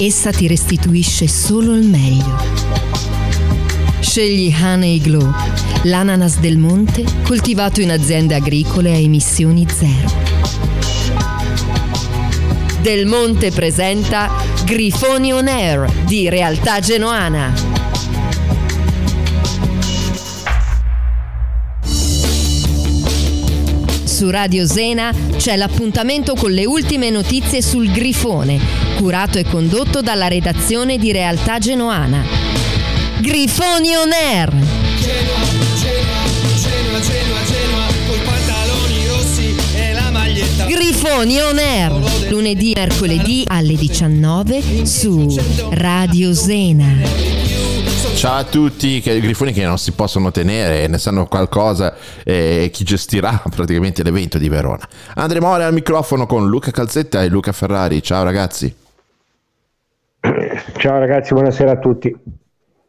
essa ti restituisce solo il meglio. Scegli Honey Glow, l'ananas del monte coltivato in aziende agricole a emissioni zero. Del Monte presenta Grifoni On Air di Realtà Genoana. Su Radio Zena c'è l'appuntamento con le ultime notizie sul Grifone, curato e condotto dalla redazione di Realtà Genoana. Grifoni On Air! Genoa, Genoa, Genoa, Genoa, coi pantaloni rossi e la maglietta. Grifoni On Air, lunedì e mercoledì alle 19 su Radio Zena. Ciao a tutti, che, grifoni che non si possono tenere, ne sanno qualcosa eh, chi gestirà praticamente l'evento di Verona. Andremo ora al microfono con Luca Calzetta e Luca Ferrari. Ciao ragazzi. Ciao ragazzi, buonasera a tutti.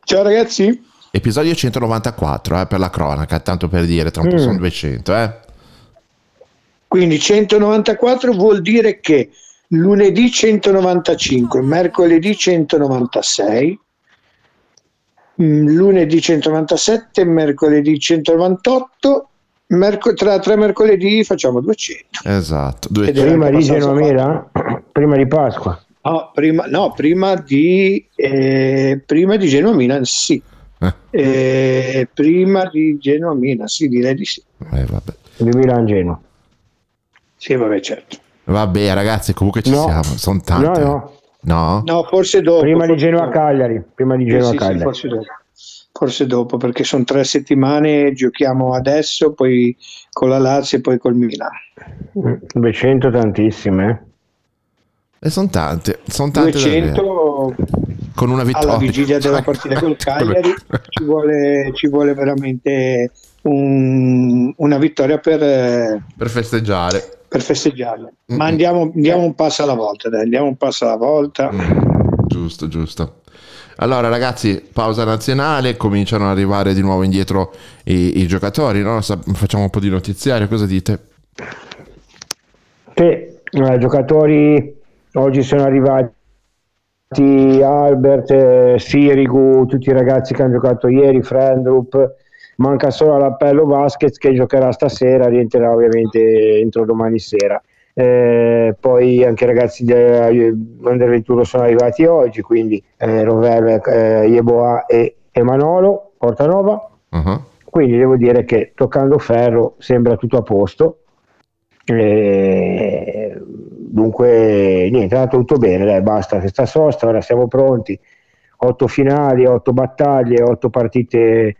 Ciao ragazzi. Episodio 194 eh, per la cronaca, tanto per dire, tra un po' Mm. sono 200. Eh. Quindi 194 vuol dire che lunedì 195, mercoledì 196, mm, lunedì 197, mercoledì 198, merco- tra tre mercoledì facciamo 200. Esatto, Ed è 200. Prima di Genomela, prima di Pasqua. No, prima, no, prima di, eh, prima di Genoa Milan, sì. Eh. Eh, prima di Genoa Milan, sì, direi di sì. Eh, vabbè. di Milan Genoa. Sì, vabbè, certo. Vabbè ragazzi, comunque ci No. siamo, sono No, tante. no, No? No, forse dopo. prima di Genoa. Cagliari, prima di Eh, Genoa sì, sì, Cagliari. forse dopo. Forse dopo, perché sono tre settimane, giochiamo adesso, poi con la Lazio e poi col Milan. Mm, 200 tantissime. E sono tante, sono tante davvero. 200 Con una vittoria. alla vigilia della partita col Cagliari ci vuole, ci vuole veramente un- una vittoria per, eh, per festeggiare. Per festeggiarla. Mm. Ma andiamo, andiamo un passo alla volta, dai, andiamo un passo alla volta. Giusto, giusto. Allora ragazzi, pausa nazionale, cominciano ad arrivare di nuovo indietro i, i giocatori, no? Facciamo un po' di notiziario, cosa dite? Che eh, giocatori oggi sono arrivati Albert, eh, Sirigu, tutti i ragazzi che hanno giocato ieri, Frendrup, manca solo l'appello Vasquez che giocherà stasera, rientrerà ovviamente entro domani sera. Eh, poi anche i ragazzi dell'Under 21 sono arrivati oggi, quindi eh, Rovere, eh, Yeboah e Emanolo, Portanova. Uh-huh. Quindi devo dire che toccando ferro sembra tutto a posto. E dunque, niente, è andato tutto bene, dai, basta questa sosta, ora siamo pronti. Otto finali, otto battaglie, otto partite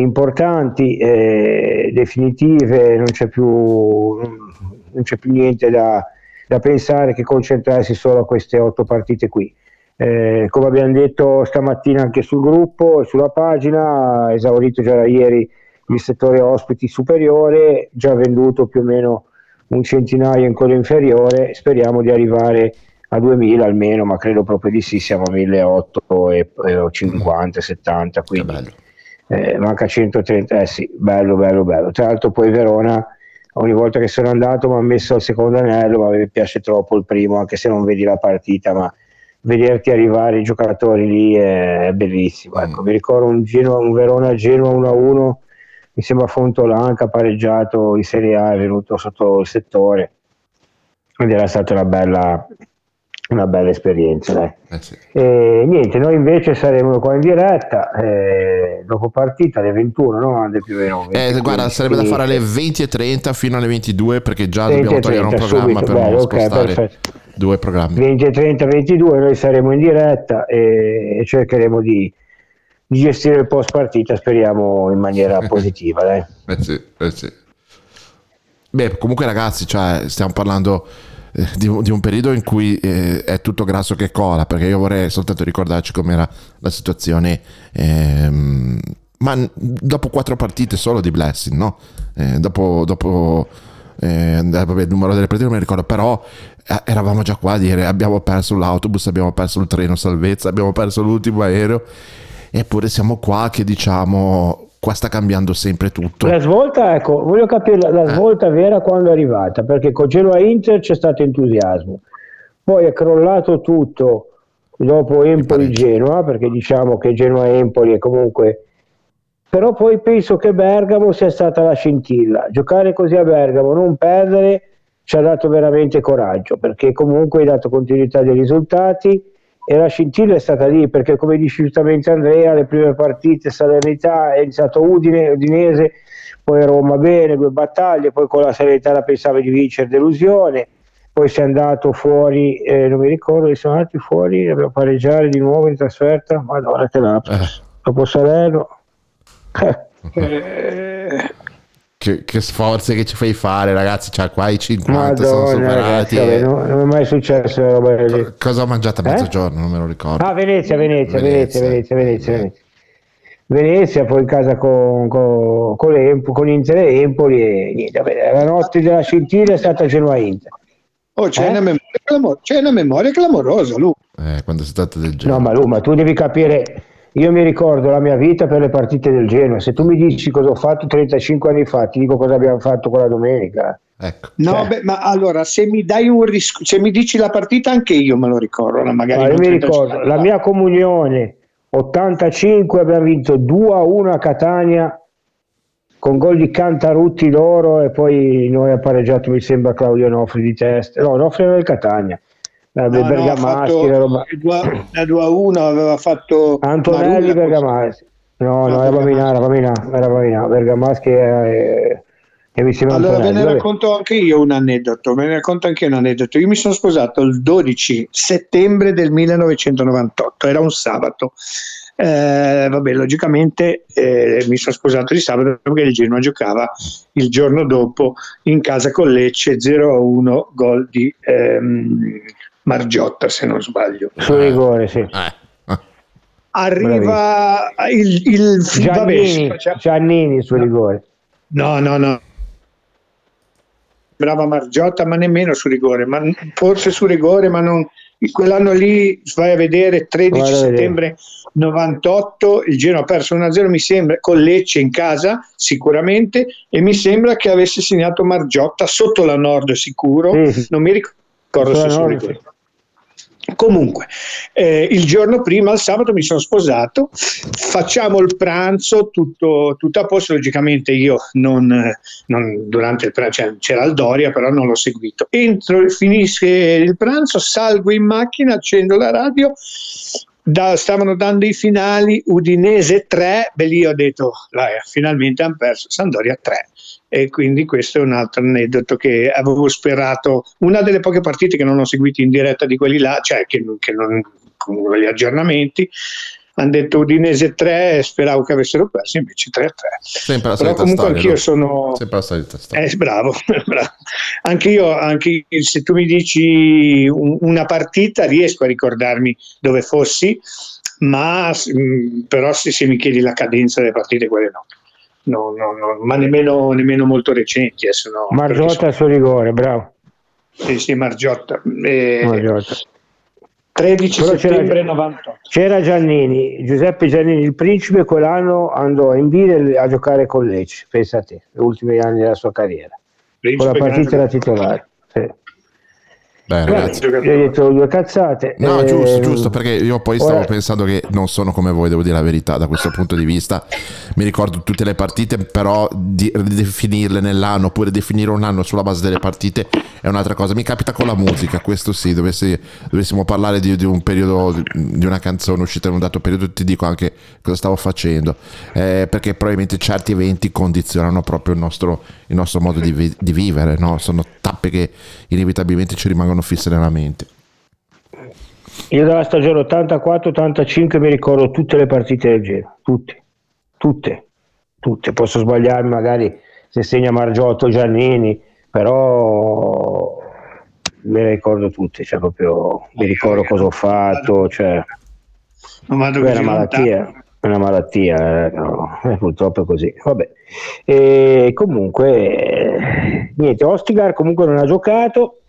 importanti, eh, definitive, non c'è più, non c'è più niente da, da pensare che concentrarsi solo a queste otto partite qui. Eh, come abbiamo detto stamattina anche sul gruppo e sulla pagina, esaurito già da ieri il settore ospiti superiore, già venduto più o meno un centinaio in quello inferiore, speriamo di arrivare a 2000 almeno, ma credo proprio di sì, siamo a 1800 e, e 50, 70, quindi eh, manca 130, eh sì, bello, bello, bello. Tra l'altro poi Verona, ogni volta che sono andato mi ha messo il secondo anello, ma mi piace troppo il primo, anche se non vedi la partita, ma vederti arrivare i giocatori lì è bellissimo. Ecco, mi ricordo un, Genoa, un Verona Genoa 1-1, mi sembra Fontolanca pareggiato in Serie A, è venuto sotto il settore ed era stata una bella, una bella esperienza. Dai. Eh sì. E niente, noi invece saremo qua in diretta eh, dopo partita alle 21, no? Ande più o meno. Eh, 20, guarda, sarebbe da fare alle 20.30 fino alle 22 perché già dobbiamo togliere un 20.30 programma subito, per bello, spostare perfetto. due programmi. 20, 30, 22 noi saremo in diretta e, e cercheremo di, di gestire il post partita, speriamo in maniera positiva. Dai. Eh sì, eh sì. Beh, comunque ragazzi, cioè, stiamo parlando di, un- di un periodo in cui eh, è tutto grasso che cola, perché io vorrei soltanto ricordarci com'era la situazione, ehm, ma dopo quattro partite solo di Blessing, no? Eh, dopo... dopo eh, vabbè, il numero delle partite non mi ricordo, però eh, eravamo già qua a dire abbiamo perso l'autobus, abbiamo perso il treno salvezza, abbiamo perso l'ultimo aereo, eppure siamo qua che diciamo qua sta cambiando sempre tutto. La svolta, ecco, voglio capire la, la Eh. svolta vera quando è arrivata, perché con Genoa Inter c'è stato entusiasmo, poi è crollato tutto dopo Empoli-Genoa, perché diciamo che Genoa-Empoli è comunque... Però poi penso che Bergamo sia stata la scintilla. Giocare così a Bergamo, non perdere, ci ha dato veramente coraggio, perché comunque hai dato continuità dei risultati e la scintilla è stata lì, perché come dice giustamente Andrea, le prime partite, Salernità, è iniziato Udine, Udinese, poi Roma bene, due battaglie, poi con la Salernità pensavi di vincere, delusione, poi sei andato fuori, eh, non mi ricordo, siamo andati fuori, dobbiamo pareggiare di nuovo in trasferta, madonna che lapsus, Eh. dopo Salerno. Che, che sforzi che ci fai fare, ragazzi. Cioè, qua i 50 sono Madonna superati. ragazzi, e- non, non è mai successo una roba genere. Cosa ho mangiato a Eh? mezzogiorno? Non me lo ricordo. Ah, Venezia, Venezia, Venezia. Venezia, Venezia, Venezia, Venezia. Venezia, poi in casa con, con, con, l'Empo- con Inter e Empoli e niente, la notte della scintilla è stata Genoa-Inter. Oh, c'è, Eh? una memoria c'è una memoria clamorosa, Lu. Eh, quando si tratta del No, genere. ma, Lu, ma tu devi capire, io mi ricordo la mia vita per le partite del Genoa, se tu mi dici cosa ho fatto 35 anni fa, ti dico cosa abbiamo fatto quella domenica. Ecco. No, Cioè. beh, ma allora se mi dai un ris- se mi dici la partita, anche io me lo ricordo. no, Magari Ma io non mi 35 ricordo, la mia comunione 85 abbiamo vinto 2 a 1 a Catania con gol di Cantarutti loro e poi noi ha pareggiato mi sembra Claudio Nofri di testa no Nofri era del Catania eh, No, no, Bergamaschi la roba- il 2 a- la 2 a 1 aveva fatto Antonelli Marulla, Bergamaschi no no, No, era Bergamaschi. era Bamina era Bamina Bergamaschi e, e mi sembra Allora ve ne racconto anche io un aneddoto, ve ne racconto anche io un aneddoto. Io mi sono sposato il 12 settembre del 1998, era un sabato. Eh, vabbè, logicamente eh, mi sono sposato di sabato perché il Genoa giocava il giorno dopo in casa con Lecce 0-1 gol di ehm, Margiotta se non sbaglio. su rigore sì Eh. Arriva il, il vabbè, Giannini, facciamo- Giannini su rigore No, no, no. Brava Margiotta, ma nemmeno su rigore, ma forse su rigore, ma non. Quell'anno lì, vai a vedere, 13 Vado a vedere. settembre 98, il Genoa ha perso 1-0, mi sembra, con Lecce in casa, sicuramente, e mi sembra che avesse segnato Margiotta sotto la Nord sicuro, Sì, sì. non mi ricordo Sotto se la su Nord, rigore. Comunque, eh, il giorno prima, il sabato, mi sono sposato, facciamo il pranzo, tutto, tutto a posto, logicamente io non, non- durante il pranzo, cioè, c'era il Doria, però non l'ho seguito. Entro, finisce il pranzo, salgo in macchina, accendo la radio, da- stavano dando i finali, Udinese 3, beh lì ho detto, finalmente hanno perso, Sandoria 3 e quindi questo è un altro aneddoto che avevo sperato, una delle poche partite che non ho seguito in diretta di quelli là, cioè che, che non con gli aggiornamenti, hanno detto Udinese 3 speravo che avessero perso, invece 3 a 3. Sempre la Però comunque storia. anch'io no? sono... Sempre la solita storia. Eh, bravo, bravo. Anche io, anche se tu mi dici un- una partita, riesco a ricordarmi dove fossi, ma mm, però se, se mi chiedi la cadenza delle partite, quelle no. No, no, no, ma nemmeno, nemmeno molto recenti. eh, se no- perché Margiotta su rigore bravo sono- sì, sì, Margiotta. Eh, Margiotta. 13 Però c'era- settembre 98. C'era Giannini, Giuseppe Giannini, il principe, quell'anno andò in Bire a giocare con Lecce, pensa a te, gli ultimi anni della sua carriera. Principe Con la partita era titolare. Beh, ragazzi. Vabbè, io ho detto due cazzate. No, eh, giusto, giusto, perché io poi stavo ora- pensando che non sono come voi, devo dire la verità, da questo punto di vista. Mi ricordo tutte le partite, però di, definirle nell'anno oppure definire un anno sulla base delle partite è un'altra cosa. Mi capita con la musica, questo sì, dovessi- dovessimo parlare di, di un periodo, di una canzone uscita in un dato periodo, ti dico anche cosa stavo facendo, Eh, perché probabilmente certi eventi condizionano proprio il nostro, il nostro modo di, vi- di vivere, no? sono tappe che inevitabilmente ci rimangono fisse nella mente. Io dalla stagione 84-85 mi ricordo tutte le partite del Genoa, tutte, tutte, tutte. Posso sbagliarmi magari se segna Margiotto Giannini, però me le ricordo tutte, cioè proprio mi ricordo cosa ho fatto, cioè Non vado è una malattia, è una malattia, eh, no, eh, purtroppo è così. Vabbè. E comunque, eh, niente, Ostigar comunque non ha giocato,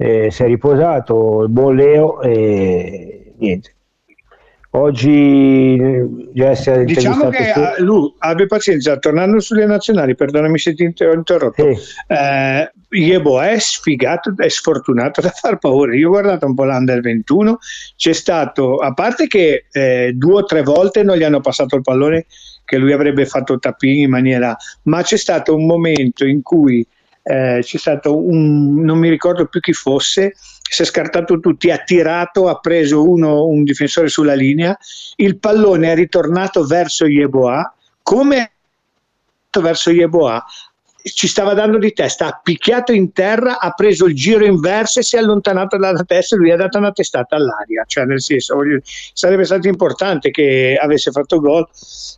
eh, si è riposato il buon Leo e niente. Oggi eh, Jesse ha Diciamo che su- ah, lui, abbi pazienza, tornando sulle nazionali, perdonami se ti ho interrotto, Sì. eh, è sfigato, è sfortunato da far paura. Io ho guardato un po' l'Under 21, c'è stato, a parte che eh, due o tre volte non gli hanno passato il pallone che lui avrebbe fatto tappini in maniera, ma c'è stato un momento in cui eh, c'è stato un, non mi ricordo più chi fosse, si è scartato tutti, ha tirato, ha preso uno, un difensore sulla linea, il pallone è ritornato verso Yeboah, come verso Yeboah ci stava dando di testa, ha picchiato in terra, ha preso il giro inverso e si è allontanato dalla testa e lui ha dato una testata all'aria, cioè nel senso voglio- sarebbe stato importante che avesse fatto gol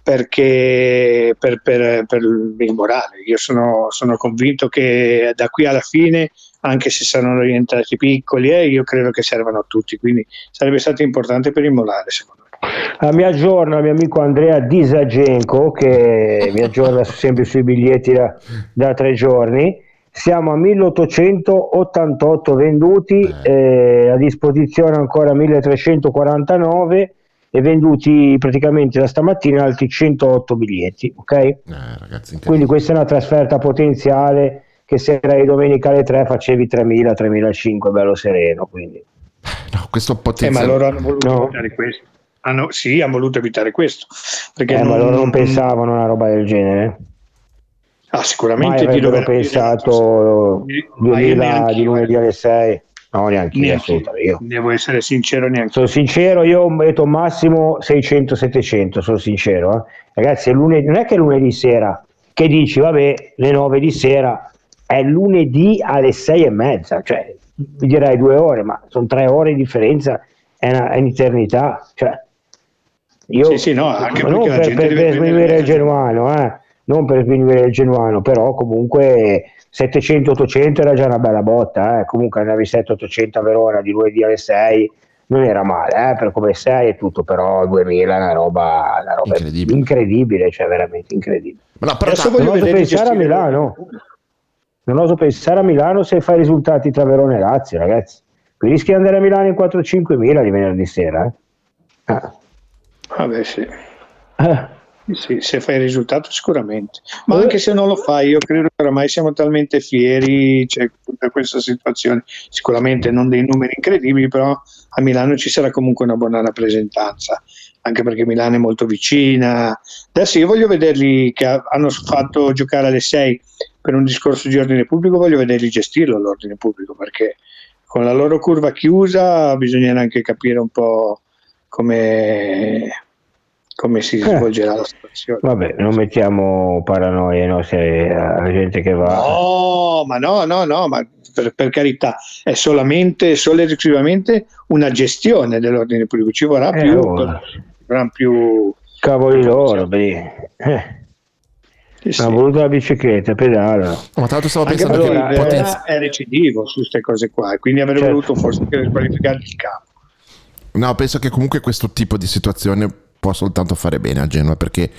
perché per, per- per il morale, io sono, sono convinto che da qui alla fine anche se saranno rientrati piccoli, eh, io credo che servano a tutti, quindi sarebbe stato importante per il morale secondo me. Ah, mi aggiorna il mio amico Andrea Disagenko che mi aggiorna sempre sui biglietti da, da tre giorni. Siamo a 1888 venduti, eh, a disposizione ancora 1349 e venduti praticamente da stamattina altri 108 biglietti. Ok? Eh, ragazzi, Quindi questa è una trasferta potenziale che se eri domenica alle 3 facevi 3000, 3005, bello sereno. Quindi. no, questo Eh, ma potenziale... loro hanno voluto No. questo. Hanno, sì, hanno voluto evitare questo. Perché Eh, ma loro non pensavano a una roba del genere. Ah, sicuramente di dover pensato Ma io 2000 neanche di lunedì alle 6 no neanche io, assolutamente io. Devo essere sincero, neanche. sono sincero io metto massimo 600-700 sono sincero eh. ragazzi lunedì, non è che è lunedì sera che dici vabbè le 9 di sera è lunedì alle 6 e mezza cioè mi direi due ore ma sono tre ore di differenza è, una, è un'eternità cioè io Sì, sì, no, anche non perché la per, gente per, per sminuire il genuano eh non per sminuire il genuano però comunque 700-800 era già una bella botta eh. comunque andavi 7-800 a Verona di lunedì alle 6 non era male eh, per come sei e tutto però 2000 è una roba, una roba Incredibile. incredibile. cioè veramente incredibile No, però Adesso voglio non oso pensare a Milano non oso pensare a Milano se fai risultati tra Verona e Lazio ragazzi rischi di andare a Milano in 4-5 mila di venerdì sera eh. Ah. Vabbè, sì. Eh. Sì, se fai il risultato sicuramente, ma Eh. anche se non lo fai, io credo che oramai siamo talmente fieri, c'è tutta questa situazione, sicuramente non dei numeri incredibili, però a Milano ci sarà comunque una buona rappresentanza, anche perché Milano è molto vicina. Adesso io voglio vederli che ha- hanno fatto giocare alle 6 per un discorso di ordine pubblico, voglio vederli gestirlo l'ordine pubblico, perché con la loro curva chiusa bisogna anche capire un po' come, come si Eh. svolgerà la situazione. vabbè non mettiamo paranoie no, se la gente che va No, ma no, no, no, ma per, per carità, è solamente, solo ed esclusivamente una gestione dell'ordine pubblico. Ci vorrà Eh, più, vorrà più cavoli loro beh. Eh, sì, sì. ha voluto la bicicletta pedala ma tra l'altro stavo Anche pensando perché che Verona è recidivo su queste cose qua, quindi avrebbe Certo. voluto forse anche squalificare il campo. No, penso che comunque questo tipo di situazione può soltanto fare bene al Genoa perché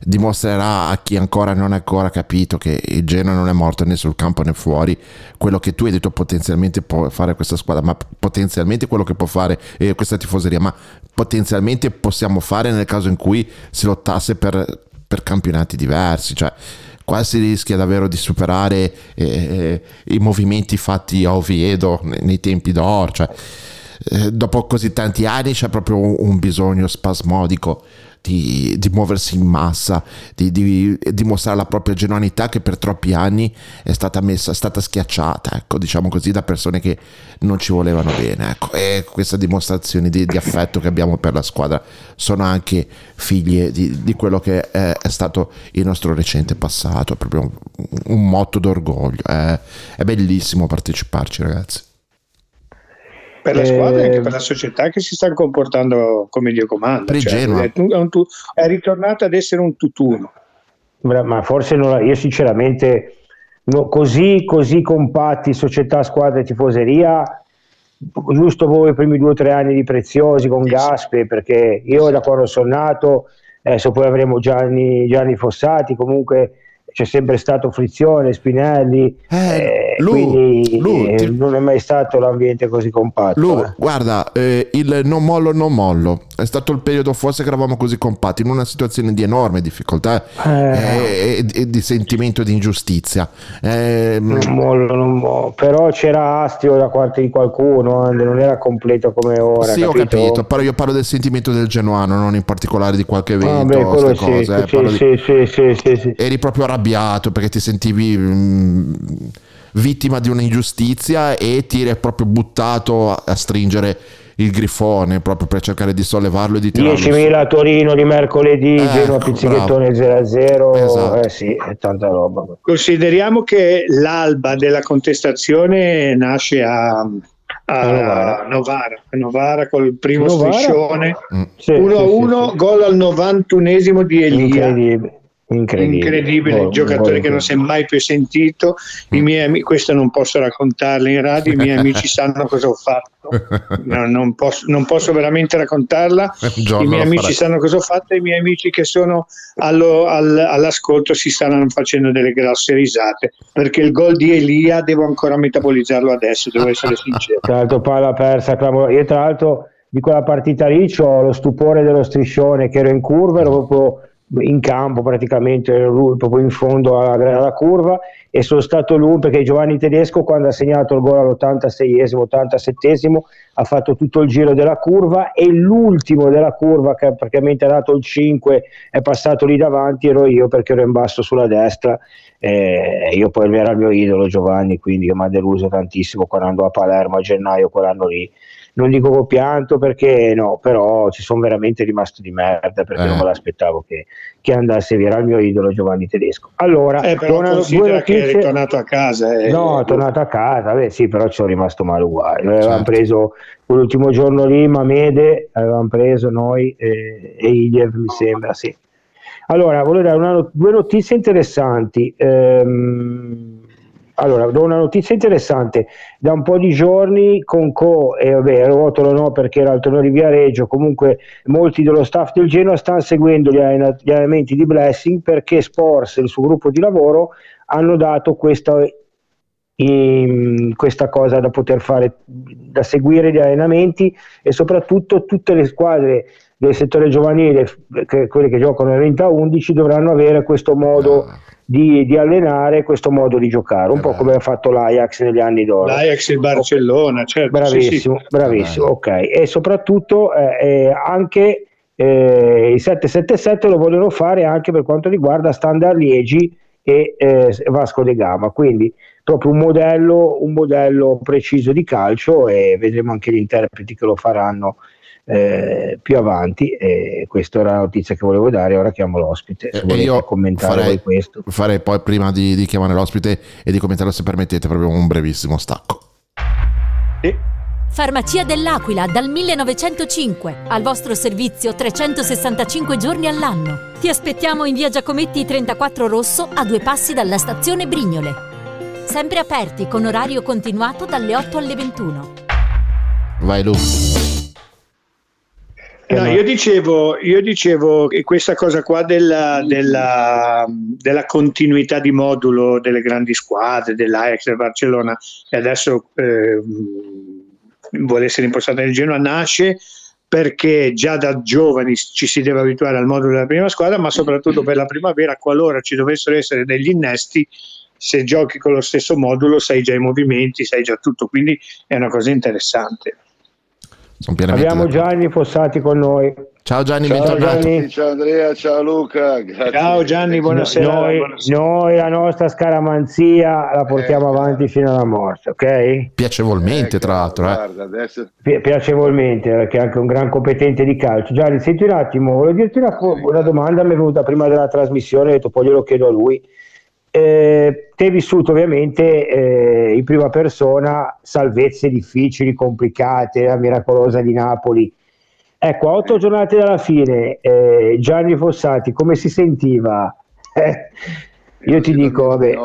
dimostrerà a chi ancora non ha ancora capito che il Genoa non è morto né sul campo né fuori quello che tu hai detto potenzialmente può fare questa squadra ma potenzialmente quello che può fare eh, questa tifoseria ma potenzialmente possiamo fare nel caso in cui si lottasse per, per campionati diversi cioè qua si rischia davvero di superare eh, i movimenti fatti a Oviedo nei, nei tempi d'oro cioè eh, dopo così tanti anni c'è proprio un, un bisogno spasmodico di, di, muoversi in massa, di, di, dimostrare la propria genuinità che per troppi anni è stata messa, è stata schiacciata, ecco, diciamo così, da persone che non ci volevano bene. Ecco. E queste dimostrazioni di, affetto che abbiamo per la squadra sono anche figlie di, quello che è, è, stato il nostro recente passato, proprio un, un motto d'orgoglio. È, è bellissimo parteciparci, ragazzi per la squadra e anche per la società che si sta comportando come Dio comanda. Cioè, è, è, ritornato ad essere un tutt'uno. Ma forse non, io sinceramente no, così, così compatti società, squadra e tifoseria giusto voi i primi due o tre anni di Preziosi con Gaspe perché io da quando sono nato adesso poi avremo Gianni, Gianni Fossati comunque c'è sempre stato frizione, Spinelli, eh, eh, Lu, quindi Lu, eh, ti... non è mai stato l'ambiente così compatto. Lu, eh. guarda, eh, il non mollo, non mollo, è stato il periodo forse che eravamo così compatti, in una situazione di enorme difficoltà eh. e, e, di sentimento di ingiustizia. non mollo, non mollo, però c'era astio da parte di qualcuno, non era completo come ora. Sì, capito? ho capito, però io parlo del sentimento del genuano, non in particolare di qualche evento, ah, beh, sì, cose. Sì, sì, di... sì, sì, sì, Eri proprio arrabbiato arrabbiato perché ti sentivi mh, mm, vittima di un'ingiustizia e ti eri proprio buttato a, a stringere il grifone proprio per cercare di sollevarlo e di tirarlo 10.000 a Torino di mercoledì ecco, Genoa pizzichettone 0-0 esatto. eh sì, è tanta roba. Consideriamo che l'alba della contestazione nasce a a Novara, Novara, Novara col primo Novara? striscione. 1-1 sì, sì, sì, gol al 91esimo di Elia incredibile Incredibile, oh, giocatore oh, che non si è mai più sentito. I miei amici, questo non posso raccontarlo in radio, i miei amici sanno cosa ho fatto. No, non, posso, non, posso, veramente raccontarla. I miei amici farai. sanno cosa ho fatto, i miei amici che sono allo, all, all'ascolto si stanno facendo delle grosse risate perché il gol di Elia devo ancora metabolizzarlo adesso, devo essere sincero. Tra l'altro, palla persa, clamorosa. Io, tra l'altro, di quella partita lì ho lo stupore dello striscione che ero in curva, ero proprio in campo praticamente proprio in fondo alla, alla, curva e sono stato lui perché Giovanni Tedesco quando ha segnato il gol all'86esimo 87esimo ha fatto tutto il giro della curva e l'ultimo della curva che praticamente ha dato il 5 è passato lì davanti ero io perché ero in basso sulla destra e io poi era il mio idolo Giovanni quindi che mi ha deluso tantissimo quando andò a Palermo a gennaio quell'anno lì non dico che ho pianto perché no, però ci sono veramente rimasto di merda perché eh. non me l'aspettavo che, che, andasse via, era il mio idolo Giovanni Tedesco. Allora, eh, però una, due notizie, è ritornato a casa. Eh. No, è tornato a casa, beh sì, però ci sono rimasto male uguale. Noi certo. avevamo preso quell'ultimo giorno lì, Mamede, avevamo preso noi eh, e Iliev mi sembra, sì. Allora, volevo dare una, due notizie interessanti. Ehm, allora, do una notizia interessante. Da un po' di giorni con Co e vabbè, Rotolo no perché era al torneo di Viareggio, comunque molti dello staff del Genoa stanno seguendo gli, allenamenti di Blessing perché Sports e il suo gruppo di lavoro hanno dato questa, in, questa cosa da poter fare, da seguire gli allenamenti e soprattutto tutte le squadre del settore giovanile, che, quelle che giocano nel 20-11, dovranno avere questo modo. Ah di, di, allenare questo modo di giocare, un eh po' beh. come ha fatto l'Ajax negli anni d'oro. L'Ajax e il Barcellona, certo. Bravissimo, sì, sì. bravissimo, ok. E soprattutto eh, eh, anche eh, i 777 lo vogliono fare anche per quanto riguarda Standard Liegi e eh, Vasco de Gama, quindi proprio un modello, un modello preciso di calcio e vedremo anche gli interpreti che lo faranno eh, più avanti e questa era la notizia che volevo dare ora chiamo l'ospite. Se e io commentare farei, questo. farei poi prima di, di, chiamare l'ospite e di commentarlo se permettete proprio un brevissimo stacco. Sì. Farmacia dell'Aquila dal 1905 al vostro servizio 365 giorni all'anno. Ti aspettiamo in via Giacometti 34 Rosso a due passi dalla stazione Brignole. Sempre aperti con orario continuato dalle 8 alle 21 vai Lu No, no- io dicevo, io dicevo che questa cosa qua della, della- della continuità di modulo delle grandi squadre, dell'Ajax, del Barcellona, e adesso eh, vuole essere impostata nel Genoa, nasce perché già da giovani ci si deve abituare al modulo della prima squadra, ma soprattutto per la primavera, qualora ci dovessero essere degli innesti, se giochi con lo stesso modulo sai già i movimenti, sai già tutto, quindi è una cosa interessante. Abbiamo. Gianni Fossati con noi. Ciao Gianni, Ciao, bentornato. Gianni. Ciao Andrea, ciao Luca. Grazie. Ciao Gianni, buonasera. Noi, buonasera. noi la nostra scaramanzia la portiamo Eh, avanti fino alla morte, ok? Piacevolmente, Ecco, tra l'altro. Eh. Guarda, adesso Pi- piacevolmente, perché è anche un gran competente di calcio. Gianni, senti un attimo, volevo dirti una, una domanda, mi è venuta prima della trasmissione, ho detto poi glielo chiedo a lui. Eh, te hai vissuto ovviamente eh, in prima persona salvezze difficili, complicate, la miracolosa di Napoli. Ecco, a otto giornate dalla fine, eh, Gianni Fossati, come si sentiva? Eh, io ti dico, vabbè,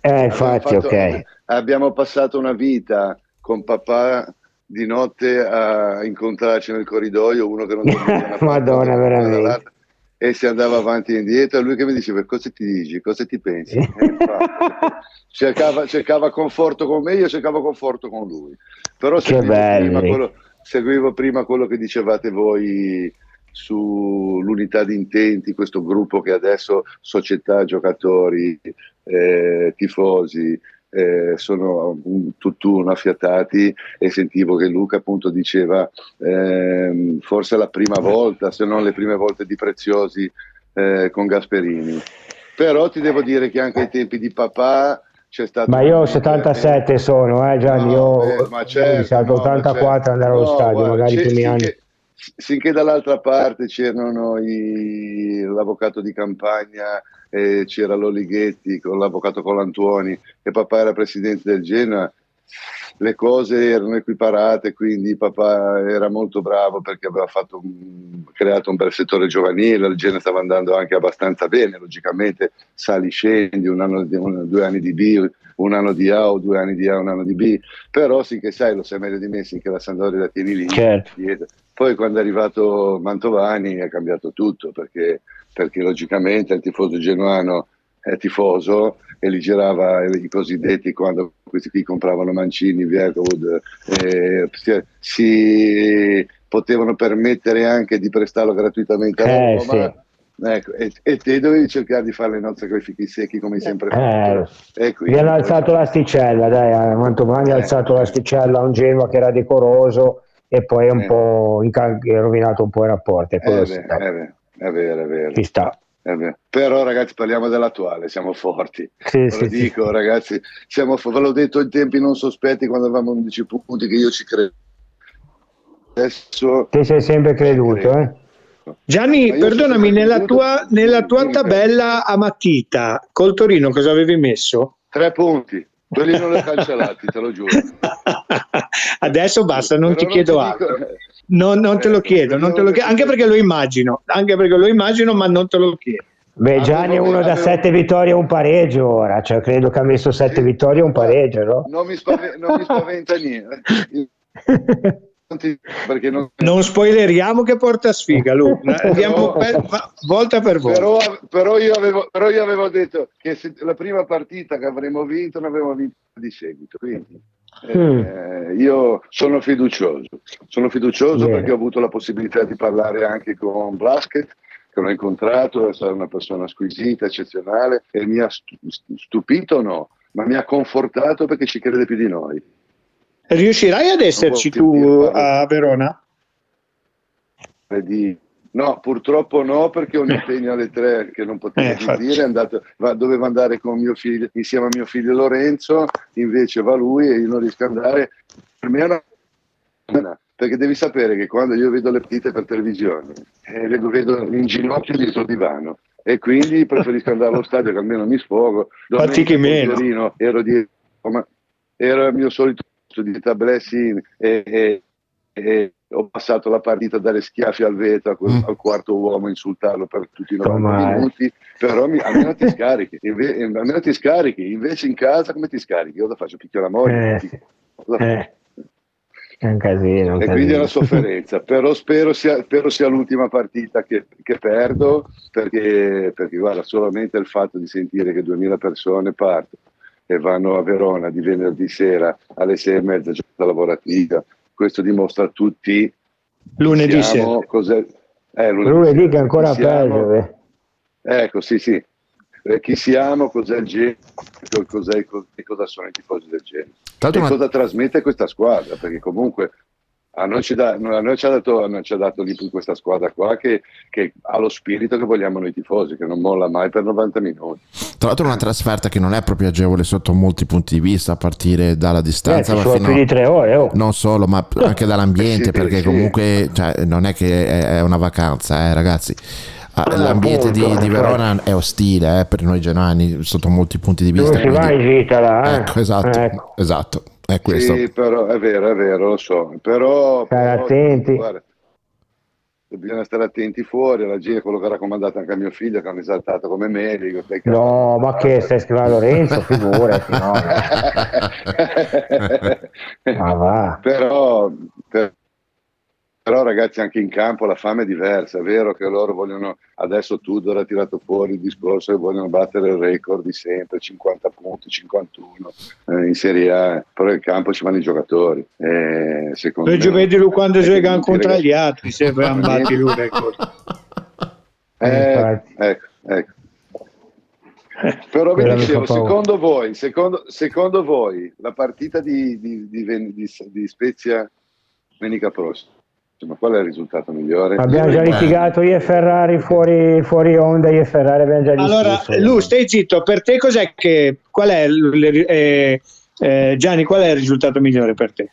eh, infatti, fatto- ok. Abbiamo passato una vita con papà di notte a incontrarci nel corridoio, uno che non dormiva Madonna, veramente. E si andava avanti e indietro, lui che mi diceva cosa ti dici, cosa ti pensi? Eh, cercava, cercava conforto con me, io cercavo conforto con lui. Però seguivo prima, quello, seguivo prima quello che dicevate voi sull'unità di intenti, questo gruppo che adesso società, giocatori, eh, tifosi eh, sono un tutt'uno affiatati e sentivo che Luca appunto diceva ehm, forse la prima volta, se non le prime volte di Preziosi eh, con Gasperini. Però ti devo dire che anche ai tempi di papà c'è stato... Ma io 77 sono, eh Gianni, No, io beh, ma certo, no, ma 84 certo. andare allo No, stadio, guarda, magari i primi anni. finché, finché dall'altra parte c'erano i- l'avvocato di campagna e c'era l'Olighetti con l'avvocato Colantuoni e papà era presidente del Genoa, le cose erano equiparate, quindi papà era molto bravo perché aveva fatto un- creato un bel settore giovanile, il Genoa stava andando anche abbastanza bene, logicamente sali scendi, un anno di- un- due anni di B, un anno di A o due anni di A, un anno di B, però finché sai lo sai meglio di me, finché la Sandoria la tieni lì, Certo. dietro. Poi quando è arrivato Mantovani è cambiato tutto perché, perché logicamente il tifoso genuano è tifoso e li girava i cosiddetti quando questi qui compravano Mancini, Vierwood, eh, si, si potevano permettere anche di prestarlo gratuitamente a Eh, Roma. Ecco, e, e te dovevi cercare di fare le nozze con i fichi secchi come hai sempre Eh, fatto. E quindi gli hanno alzato l'asticella, dai, Mantovani ha Eh. alzato l'asticella a un Genoa che era decoroso e poi è un Eh. po' inca- è rovinato un po' i rapporti, quello Eh, sì, beh, eh, beh, è vero, è vero. ci sta. Eh Però ragazzi parliamo dell'attuale, siamo forti. Sì, Ve sì, lo sì. dico ragazzi, siamo, fo- ve l'ho detto in tempi non sospetti quando avevamo 11 punti che io ci credo. Adesso Te sei sempre creduto, eh? Gianni, perdonami, nella tua, nella tua tabella a matita col Torino cosa avevi messo? tre punti, quelli non li ho cancellati, te lo giuro. Adesso basta, non Però ti chiedo dico- altro. Non, non te lo Ecco, chiedo, non te lo chiedo, anche perché lo immagino, anche perché lo immagino, ma non te lo chiedo. Beh, Gianni è uno da sette vittorie e un pareggio ora, cioè credo che ha messo sette Sì. vittorie e un pareggio, no? Non mi, spaven- non mi spaventa niente. Non non, Non spoileriamo che porta sfiga, Lu. Andiamo per- volta per volta. Però, però io avevo, però io avevo detto che se la prima partita che avremmo vinto ne avremmo vinto di seguito. Quindi eh, io sono fiducioso. Sono fiducioso Bene. perché ho avuto la possibilità di parlare anche con Blasket, che l'ho incontrato, è stata una persona squisita, eccezionale, e mi ha stu- stupito no, ma mi ha confortato perché ci crede più di noi. Riuscirai ad esserci tu a Verona? Di- No, purtroppo no, perché ho un impegno alle tre che non potevo Eh, dire. Andato, va- doveva andare con mio figlio, insieme a mio figlio Lorenzo, invece va lui e io non riesco ad andare. Per me è una perché devi sapere che quando io vedo le partite per televisione, eh, vedo, vedo in ginocchio dietro il divano. E quindi preferisco andare allo stadio che almeno mi sfogo. Fatichi Domenica meno. Torino ero dietro, ma era il mio solito di tablessi e, e- e ho passato la partita dare schiaffi al vetro a quel- al quarto uomo, insultarlo per tutti i 90 Come? minuti, però mi- almeno ti scarichi, inve- almeno ti scarichi, invece in casa come ti scarichi? Io lo faccio picchio la moglie. Eh, Lo- eh. È un casino. un e quindi è casino. una sofferenza. Però spero sia, spero sia l'ultima partita che, che perdo, perché, perché guarda, solamente il fatto di sentire che 2000 persone partono e vanno a Verona di venerdì sera alle sei e mezza giornata lavorativa, questo dimostra a tutti Lunedì siamo, sera. cos'è- eh, Lunedì sera, che è ancora eh. Ecco, sì, sì. Eh, chi siamo, cos'è il genere, cos'è, e cosa sono i tifosi del genere. Tra E una- cosa trasmette questa squadra? Perché comunque a noi ci, dà- a noi ci ha dato, a noi ci ha dato lì questa squadra qua che, che ha lo spirito che vogliamo noi tifosi, che non molla mai per 90 minuti. Tra l'altro una trasferta che non è proprio agevole sotto molti punti di vista, a partire dalla distanza, Eh, ma fino più di tre ore. Oh. non solo, ma anche dall'ambiente, Sì, perché sì. comunque cioè, non è che è, una vacanza, eh, ragazzi. Ah, Ah, L'ambiente di, di infatti. Verona è ostile eh, per noi genuani sotto molti punti di vista. si va quindi- in gita là? eh? Ecco, esatto, Ecco. esatto, è questo. Sì, però è vero, è vero, lo so. Però, Stare però, attenti. guarda, bisogna stare attenti fuori. La G è quello che ha raccomandato anche a mio figlio, che hanno esaltato come me. dico, No, ma che stai scrivendo a Lorenzo? Figurati, no. Ma va. però, per- però ragazzi anche in campo la fame è diversa, è vero che loro vogliono, adesso Tudor ha tirato fuori il discorso che vogliono battere il record di sempre, 50 punti, 51 eh, in Serie A, però in campo ci vanno i giocatori. Eh, secondo Noi me- giovedì quando eh, giocano tutti contro ragazzi- gli altri, se abbiamo batti lui record. Eh, Infatti. ecco, ecco. Però vi dicevo, secondo voi, secondo, secondo voi la partita di, di, di- di Spezia domenica prossima, qual è il risultato migliore? Abbiamo già litigato io e Ferrari fuori, fuori onda, io e Ferrari abbiamo già Allora, discusso. Lu, stai zitto, per te cos'è che, qual è, eh, eh, Gianni, qual è il risultato migliore per te?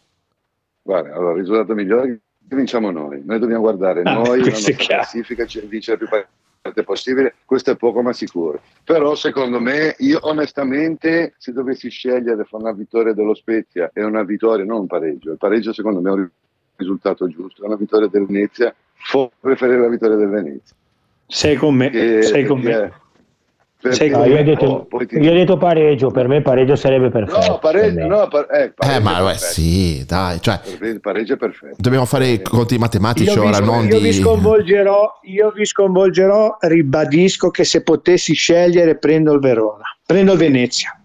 Guarda, allora, il risultato migliore è che vinciamo noi. Noi dobbiamo guardare Ah, noi, la nostra classifica, cioè, vincere più partite possibile. Questo è poco ma sicuro. Però secondo me, io onestamente, se dovessi scegliere fra una vittoria dello Spezia e una vittoria, non un pareggio, il pareggio secondo me è un risultato giusto, una vittoria del Venezia, forse preferire la vittoria del Venezia. Sei con me, Che- sei con me. perché- Sei No, io, ho detto, oh, ti- io ho detto pareggio, per me pareggio sarebbe perfetto. No, pareggio, no, pa- eh, Eh, pareggio ma è beh, perfetto. sì, dai, cioè, pareggio è perfetto. dobbiamo fare i conti matematici Io vi, ora, non io vi di... sconvolgerò, io vi sconvolgerò, ribadisco che se potessi scegliere prendo il Verona, prendo il Venezia.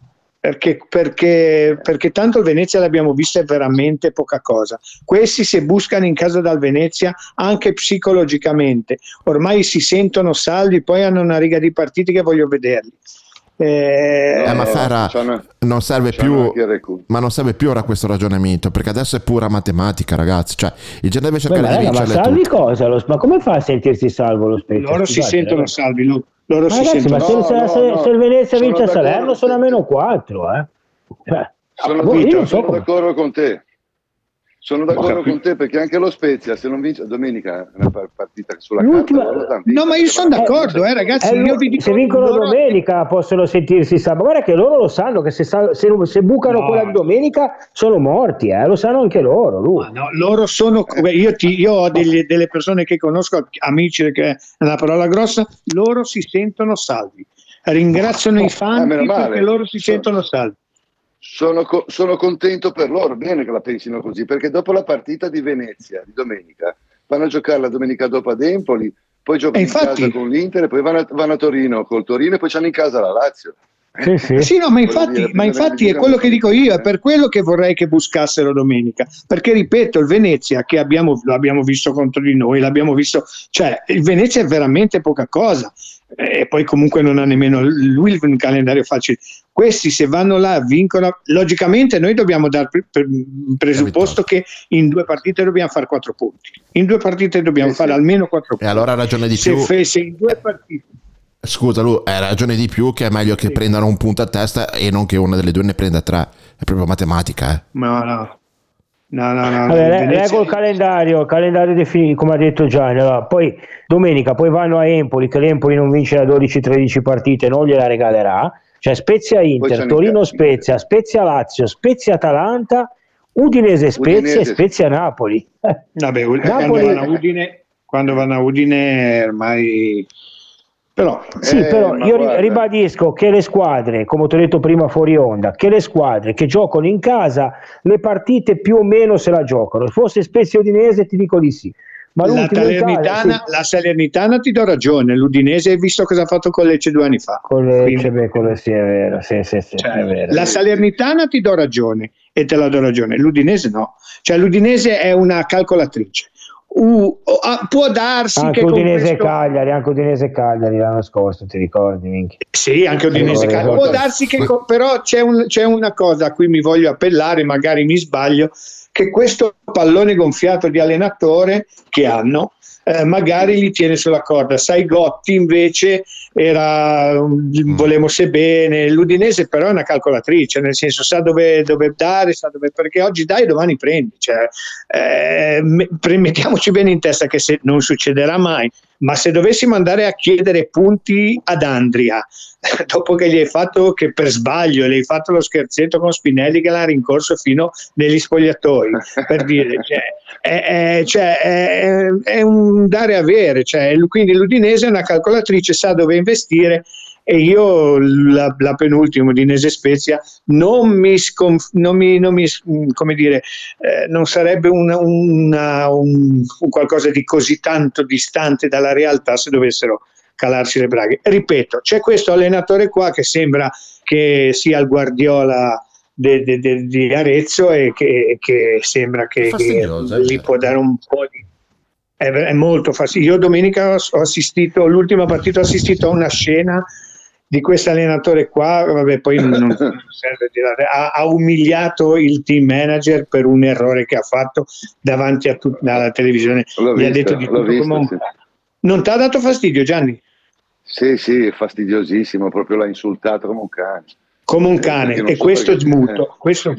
Perché, perché, perché tanto il Venezia l'abbiamo vista è veramente poca cosa. Questi se buscano in casa dal Venezia anche psicologicamente, ormai si sentono salvi, poi hanno una riga di partiti che voglio vederli. Eh, Eh, ma c'hanno- non serve più... Ma non serve più ora questo ragionamento, perché adesso è pura matematica, ragazzi. Cioè, il Genoa deve Beh, cercare ma, di raga, ma vincerle salvi tutte. cosa? Lo- ma come fa a sentirsi salvo lo Spezia? loro si Scusate, sentono raga. salvi, lo- loro Ma si ragazzi, ma sentono se, No, se- no, se- no. se il Venezia vince a Salerno sono a meno 4, eh. Sono, boh, io sono d'accordo con te. Sono d'accordo con te perché anche lo Spezia, se non vince domenica è una par- partita sulla L'ultima- carta, No, ma io sono a d'accordo, vincere. eh, ragazzi. Eh, io vi dico, se vincono loro- domenica possono sentirsi salvo. Guarda che loro lo sanno che se, se, se bucano No. quella di domenica sono morti, eh, lo sanno anche loro. No, loro sono io, ti- io ho degli- delle persone che conosco, amici che è una parola grossa, loro si sentono salvi. Ringraziano i Eh, fan male. perché loro si Sì. sentono salvi. Sono, co- sono contento per loro, bene che la pensino così, perché dopo la partita di Venezia di domenica vanno a giocare la domenica dopo ad Empoli, poi giocano infatti- in casa con l'Inter e poi vanno a, vanno a Torino col Torino e poi c'hanno in casa la Lazio. Sì, sì. Sì, no, ma infatti, dire, ma infatti è quello che dico io, è per quello che vorrei che buscassero domenica. Perché ripeto, il Venezia che abbiamo, lo abbiamo visto contro di noi, l'abbiamo visto, cioè il Venezia è veramente poca cosa. E poi comunque non ha nemmeno lui un calendario facile. Questi se vanno là vincono, logicamente noi dobbiamo dare per, presupposto che in due partite dobbiamo fare quattro punti. In due partite dobbiamo Sì, fare sì. almeno quattro punti. E allora ha ragione di se, più. fe- se in due partite Scusa, Lu, hai ragione di più che è meglio che prendano un punto a testa e non che una delle due ne prenda tre. È proprio matematica, eh. No, no. No, no, no. Vabbè, Venezia- leggo il calendario, il calendario definito, come ha detto Gianni. Allora, poi domenica poi vanno a Empoli, che l'Empoli non vince da 12-13 partite, non gliela regalerà. Cioè Spezia Inter, Torino Spezia, Spezia Lazio, Spezia Atalanta, Udinese Spezia Udinese. e Spezia Napoli. Vabbè, Napoli- quando vanno Udine, quando vanno a Udine ormai Però, Sì, Eh, però io guarda. ribadisco che le squadre, come ti ho detto prima fuori onda, che le squadre che giocano in casa le partite più o meno se la giocano. Fosse Spezia Udinese ti dico di sì. Ma la Salernitana, sì, la Salernitana ti do ragione, l'Udinese hai visto cosa ha fatto con Lecce due anni fa. con le, Quindi- cioè, beh, le- sì, è vero, sì, sì, sì, Cioè, è vero. la Salernitana ti do ragione e te la do ragione, l'Udinese no. Cioè l'Udinese è una calcolatrice. U- o- ah, può darsi Anche che Udinese questo... Cagliari, anche Udinese Cagliari l'anno scorso, ti ricordi? minchia? Sì, anche Udinese Cagliari. Può darsi che co- però c'è, un- c'è una cosa a cui mi voglio appellare, magari mi sbaglio, che questo pallone gonfiato di allenatore che hanno eh, magari li tiene sulla corda. Sai, Gotti invece era volemo se bene, l'Udinese però è una calcolatrice, nel senso sa dove, dove dare, sa dove, perché oggi dai domani prendi. Cioè, eh, mettiamoci bene in testa che se non succederà mai, ma se dovessimo andare a chiedere punti ad Andria, dopo che gli hai fatto che per sbaglio le hai fatto lo scherzetto con Spinelli che l'ha rincorso fino negli spogliatoi per dire cioè, è, è- cioè, è- è un dare avere cioè, quindi l'Udinese è una calcolatrice sa dove investire e io la, la penultima Udinese Spezia non mi, sconf- non mi, non mi come dire eh, non sarebbe una- una- un, un qualcosa di così tanto distante dalla realtà se dovessero calarsi le braghe. Ripeto, c'è questo allenatore qua che sembra che sia il Guardiola de- de- de- di Arezzo e che, che sembra che, che gli certo. può dare un po' di... È, è molto fastidioso. Io domenica ho assistito, l'ultima partita ho assistito a una scena di questo allenatore qua, vabbè, poi non, non serve dire, ha, ha umiliato il team manager per un errore che ha fatto davanti a tutta la televisione. L'ho Gli ha visto, detto di tutto visto, come un- sì. Non ti ha dato fastidio, Gianni? Sì, sì, è fastidiosissimo, proprio l'ha insultato come un cane. Come un Eh, cane, e questo è perché- muto. questo.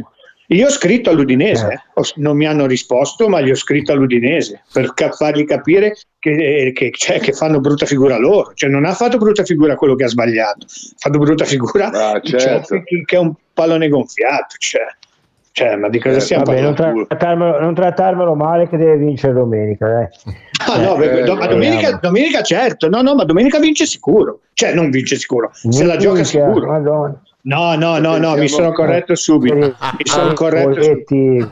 Io ho scritto all'Udinese, eh. Non mi hanno risposto, ma gli ho scritto all'Udinese per ca- fargli capire che, che- cioè, che fanno brutta figura loro. Cioè, non ha fatto brutta figura quello che ha sbagliato, ha fatto brutta figura Ah, cioè, certo. che è un pallone gonfiato. Cioè, Cioè, ma di cosa Eh, stiamo Vabbè, non, trattarmelo, non trattarmelo male che deve vincere domenica. dai. Ah, no, Eh, do- eh, domenica, domenica certo, no, no, ma domenica vince sicuro. Cioè, non vince sicuro, se la gioca sicuro. Madonna. No, no, no, no, mi sono corretto subito. Mi sono corretto subito.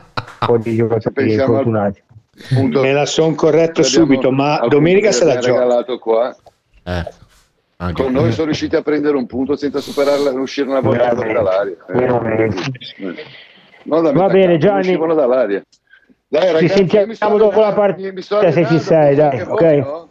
Me la sono corretto subito, ma domenica se la gioca. regalato qua. Eh, anche Con noi sono riusciti a prendere un punto senza superarla, uscire una volta dall'aria. veramente. No, da Va bene, Gianni. Dai, ragazzi, sentiamo mi sto dopo la partita, se ci sei, dai, ok? voi, no?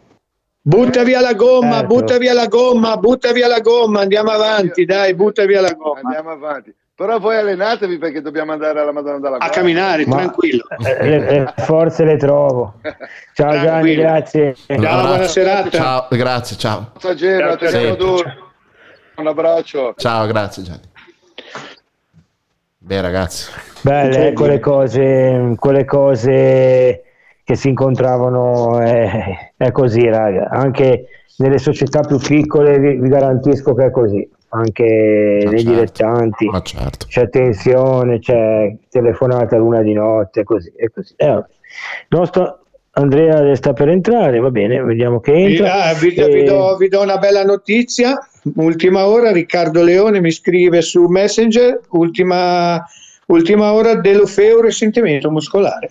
Butta via la gomma, Certo. butta via la gomma, butta via la gomma, andiamo avanti, dai, butta via la gomma. Andiamo avanti. Però voi allenatevi perché dobbiamo andare alla Madonna della A Guardia. camminare, Ma- tranquillo. Eh, Le, le forze le trovo. Ciao Gianni, Tranquillo. grazie. Ciao, buona serata. Ciao, grazie, ciao. Forza Genoa, Ciao, ciao. Un abbraccio. Ciao, grazie Gianni. Beh ragazzi, Belle, eh, quelle cose, quelle cose che si incontravano, eh, è così, raga. Anche nelle società più piccole vi, vi garantisco che è così. Anche Ma nei certo, dilettanti ma certo. c'è tensione, c'è telefonata l'una di notte, così. È così. Eh, nostro Andrea sta per entrare, va bene, vediamo che entra. Ah, vi, vi E- do, vi do una bella notizia. Ultima ora, Riccardo Leone mi scrive su Messenger. Ultima, ultima ora dell'Ofeo risentimento muscolare.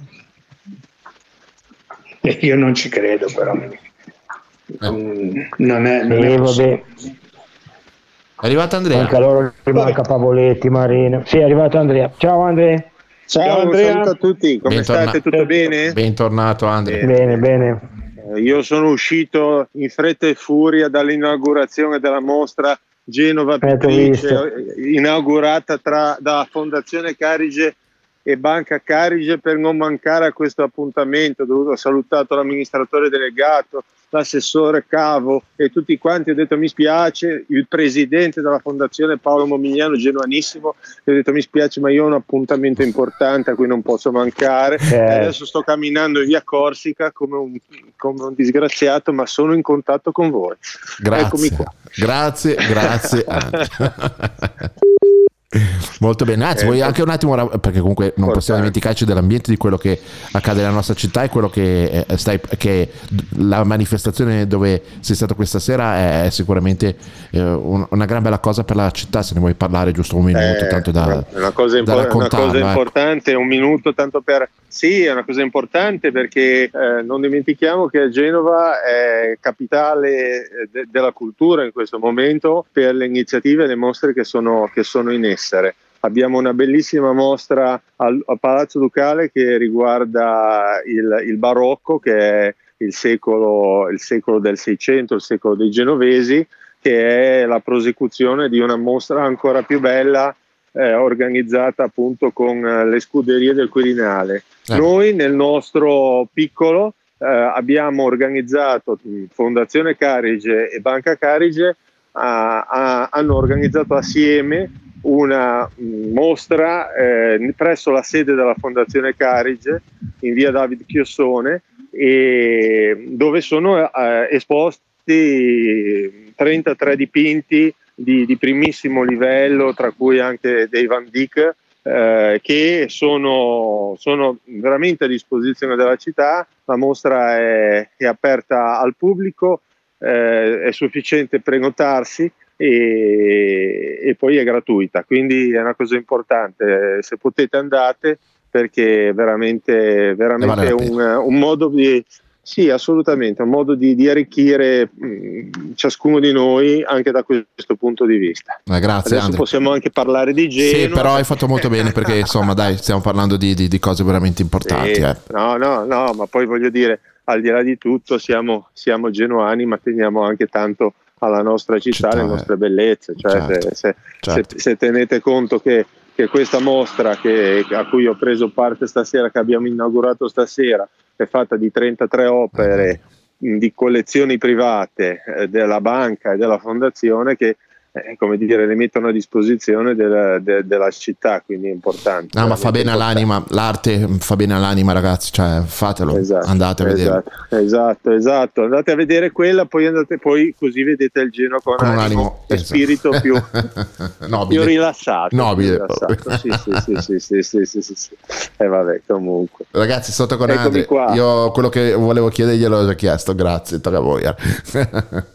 E Io non ci credo, però. Mm, Non è, non è Eh, vabbè, È arrivato Andrea. anche a loro gli manca Pavoletti, Marino. Sì, è arrivato Andrea. Ciao Andrea. Ciao, Ciao, un Andrea. saluto a tutti, come Bentorna- state? Tutto bene? Bentornato Andrea. Bene, bene. Eh, Io sono uscito in fretta e furia dall'inaugurazione della mostra Genova Eh, Pittrice, eh, inaugurata tra, da Fondazione Carige e Banca Carige per non mancare a questo appuntamento. Ho dovuto salutato l'amministratore delegato, l'assessore Cavo e tutti quanti. Ho detto mi spiace, il presidente della fondazione Paolo Momigliano, genuanissimo, gli ho detto mi spiace ma io ho un appuntamento importante a cui non posso mancare. Eh. Adesso sto camminando in via Corsica come un, come un disgraziato, ma sono in contatto con voi. Eccomi Grazie. qua. Grazie, grazie. Molto bene, anzi, Eh, vuoi anche un attimo, perché comunque non possiamo dimenticarci dell'ambiente, di quello che accade nella nostra città e quello che, eh, stai, che la manifestazione dove sei stato questa sera è, è sicuramente eh, un- una gran bella cosa per la città, se ne vuoi parlare giusto un minuto, Eh, tanto da, una, una cosa, da impo- una raccontarlo, cosa ecco. importante, un minuto tanto per... Sì, è una cosa importante perché eh, non dimentichiamo che Genova è capitale eh, de- della cultura in questo momento per le iniziative e le mostre che sono, che sono in essere. Abbiamo una bellissima mostra al, al Palazzo Ducale che riguarda il, il barocco, che è il secolo, il secolo del Seicento, il secolo dei genovesi, che è la prosecuzione di una mostra ancora più bella eh, organizzata appunto con eh, le scuderie del Quirinale. Eh. Noi nel nostro piccolo eh, abbiamo organizzato, Fondazione Carige e Banca Carige ha- ha- hanno organizzato assieme una mh, mostra eh, presso la sede della Fondazione Carige in via David Chiossone dove sono eh, esposti 33 dipinti di, di primissimo livello, tra cui anche dei Van Dyck, eh, che sono, sono veramente a disposizione della città. La mostra è, è aperta al pubblico, eh, è sufficiente prenotarsi e, e poi è gratuita, quindi è una cosa importante. Se potete andate perché è veramente, veramente la un, un modo di... Sì, assolutamente, un modo di, di arricchire mh, ciascuno di noi anche da questo punto di vista. Eh, grazie Adesso Andre. possiamo anche parlare di Genova. Sì, però hai fatto molto bene perché insomma dai, stiamo parlando di, di- di cose veramente importanti. Sì, eh. No, no, no, ma poi voglio dire, al di là di tutto, siamo, siamo genuani, ma teniamo anche tanto alla nostra città, alle nostre bellezze. Cioè, Certo, se, se- certo. se- se tenete conto che, che questa mostra che- a cui ho preso parte stasera, che abbiamo inaugurato stasera, è fatta di 33 opere mh, di collezioni private eh, della banca e della fondazione che eh, come dire, le mettono a disposizione della, de, della città, quindi è importante. No, ma fa bene all'anima, l'arte fa bene all'anima ragazzi, cioè fatelo, esatto, andate a vedere. Esatto, esatto, esatto, andate a vedere quella, poi, andate, poi così vedete il Genoa con, con animo, animo esatto. spirito più, Nobile. più rilassato. Nobile. Rilassato. Sì, sì, sì, sì, sì, sì, sì, sì. E eh, vabbè, comunque. Ragazzi, sotto sono tornato. Io quello che volevo chiederglielo ho già chiesto, grazie, tocca voi. Eh.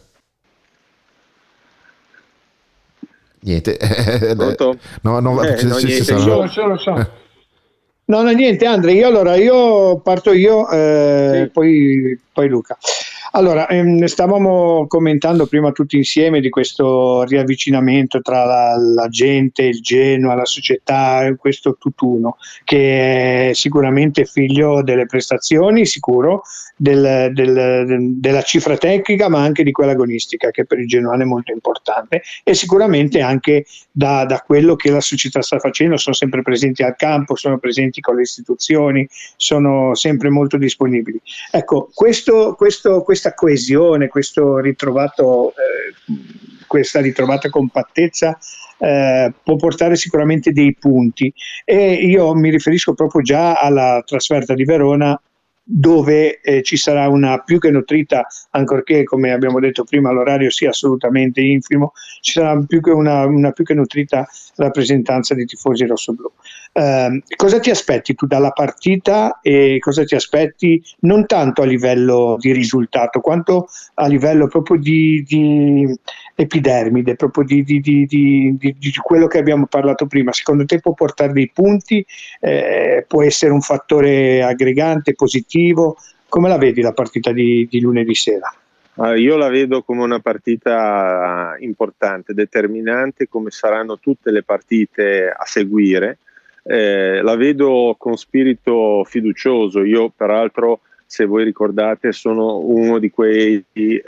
Niente. Pronto? No, no, Eh, no, niente, sono- Lo so, lo so. No, no, niente, Andre, io allora io parto io, eh, poi, poi Luca. Allora, ehm, stavamo commentando prima tutti insieme di questo riavvicinamento tra la, la gente, il Genoa, la società, questo tutt'uno, che è sicuramente figlio delle prestazioni, sicuro, del- del- della cifra tecnica, ma anche di quella agonistica, che per il Genoane è molto importante, e sicuramente anche da, da quello che la società sta facendo, sono sempre presenti al campo, sono presenti con le istituzioni, sono sempre molto disponibili. Ecco, questo- questo- questa coesione, ritrovato, eh, questa ritrovata compattezza eh, può portare sicuramente dei punti e io mi riferisco proprio già alla trasferta di Verona dove eh, ci sarà una più che nutrita, ancorché come abbiamo detto prima l'orario sia assolutamente infimo, ci sarà più una, una più che nutrita rappresentanza di tifosi rossoblù. Eh, cosa ti aspetti tu dalla partita e cosa ti aspetti non tanto a livello di risultato quanto a livello proprio di, di epidermide, proprio di, di- di- quello che abbiamo parlato prima? Secondo te può portare dei punti? Eh, può essere un fattore aggregante, positivo? Come la vedi la partita di, lunedì sera? Io la vedo come una partita importante, determinante, come saranno tutte le partite a seguire. Eh, la vedo con spirito fiducioso. Io, peraltro, se voi ricordate, sono uno di quei eh,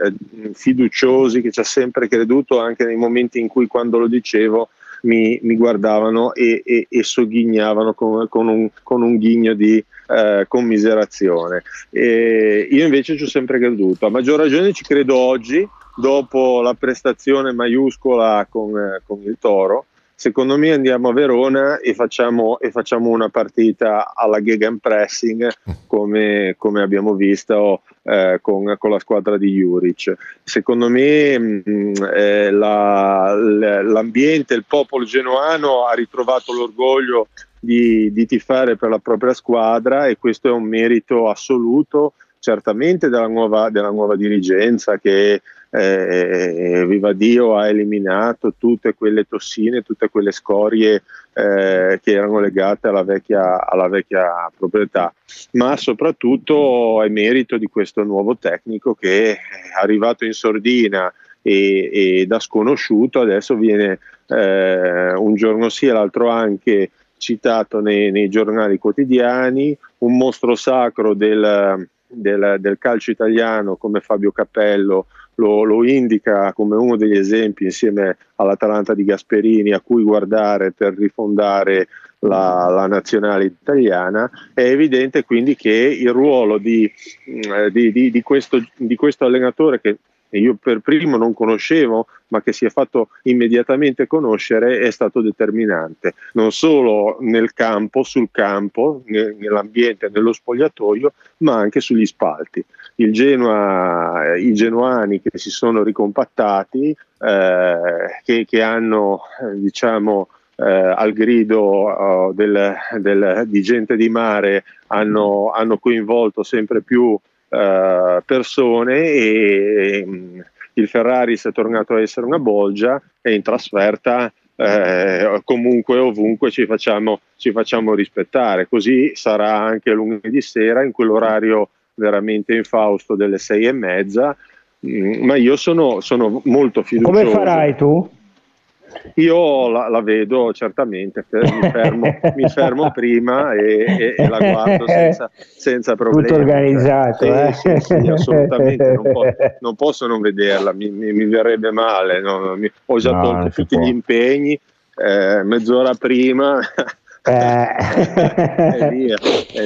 fiduciosi che ci ha sempre creduto, anche nei momenti in cui, quando lo dicevo, mi, mi guardavano e, e- e sogghignavano con, con un, con un ghigno di eh, commiserazione. E io invece ci ho sempre creduto, a maggior ragione ci credo oggi, dopo la prestazione maiuscola con, eh, con il Toro, secondo me andiamo a Verona e facciamo, e facciamo una partita alla Gegenpressing come, come abbiamo visto eh, con, con, la squadra di Juric. Secondo me mh, eh, la, l'ambiente, il popolo genoano ha ritrovato l'orgoglio di, di tifare per la propria squadra e questo è un merito assoluto certamente della nuova, della nuova dirigenza che eh, viva Dio ha eliminato tutte quelle tossine, tutte quelle scorie eh, che erano legate alla vecchia, alla vecchia, proprietà, ma soprattutto è merito di questo nuovo tecnico che è arrivato in sordina e, e da sconosciuto. Adesso viene eh, un giorno sì e l'altro anche citato nei, nei giornali quotidiani, un mostro sacro del, del, del calcio italiano come Fabio Cappello lo, lo, indica come uno degli esempi insieme all'Atalanta di Gasperini a cui guardare per rifondare la, la nazionale italiana, è evidente quindi che il ruolo di, eh, di, di, di questo, questo allenatore che io per primo non conoscevo, ma che si è fatto immediatamente conoscere, è stato determinante, non solo nel campo, sul campo, nell'ambiente, nello spogliatoio, ma anche sugli spalti. Genoa, I genuani che si sono ricompattati, eh, che, che, hanno, diciamo, eh, al grido uh, del, del, di gente di mare, hanno, hanno coinvolto sempre più uh, persone e, e il Ferrari si è tornato a essere una bolgia e in trasferta eh, comunque ovunque ci facciamo, ci facciamo, rispettare. Così sarà anche lunedì sera in quell'orario veramente infausto delle sei e mezza. Mm, ma io sono, sono molto fiducioso. Come farai tu? Io la, la, vedo certamente, mi fermo, mi fermo prima e, e, e, la guardo senza, senza problemi. Tutto organizzato. Cioè, eh? sì, sì, sì, assolutamente, non, po- non, posso non vederla, mi, mi, mi verrebbe male. No? Mi, ho già no, tolto tutti gli impegni, eh, mezz'ora prima eh. via,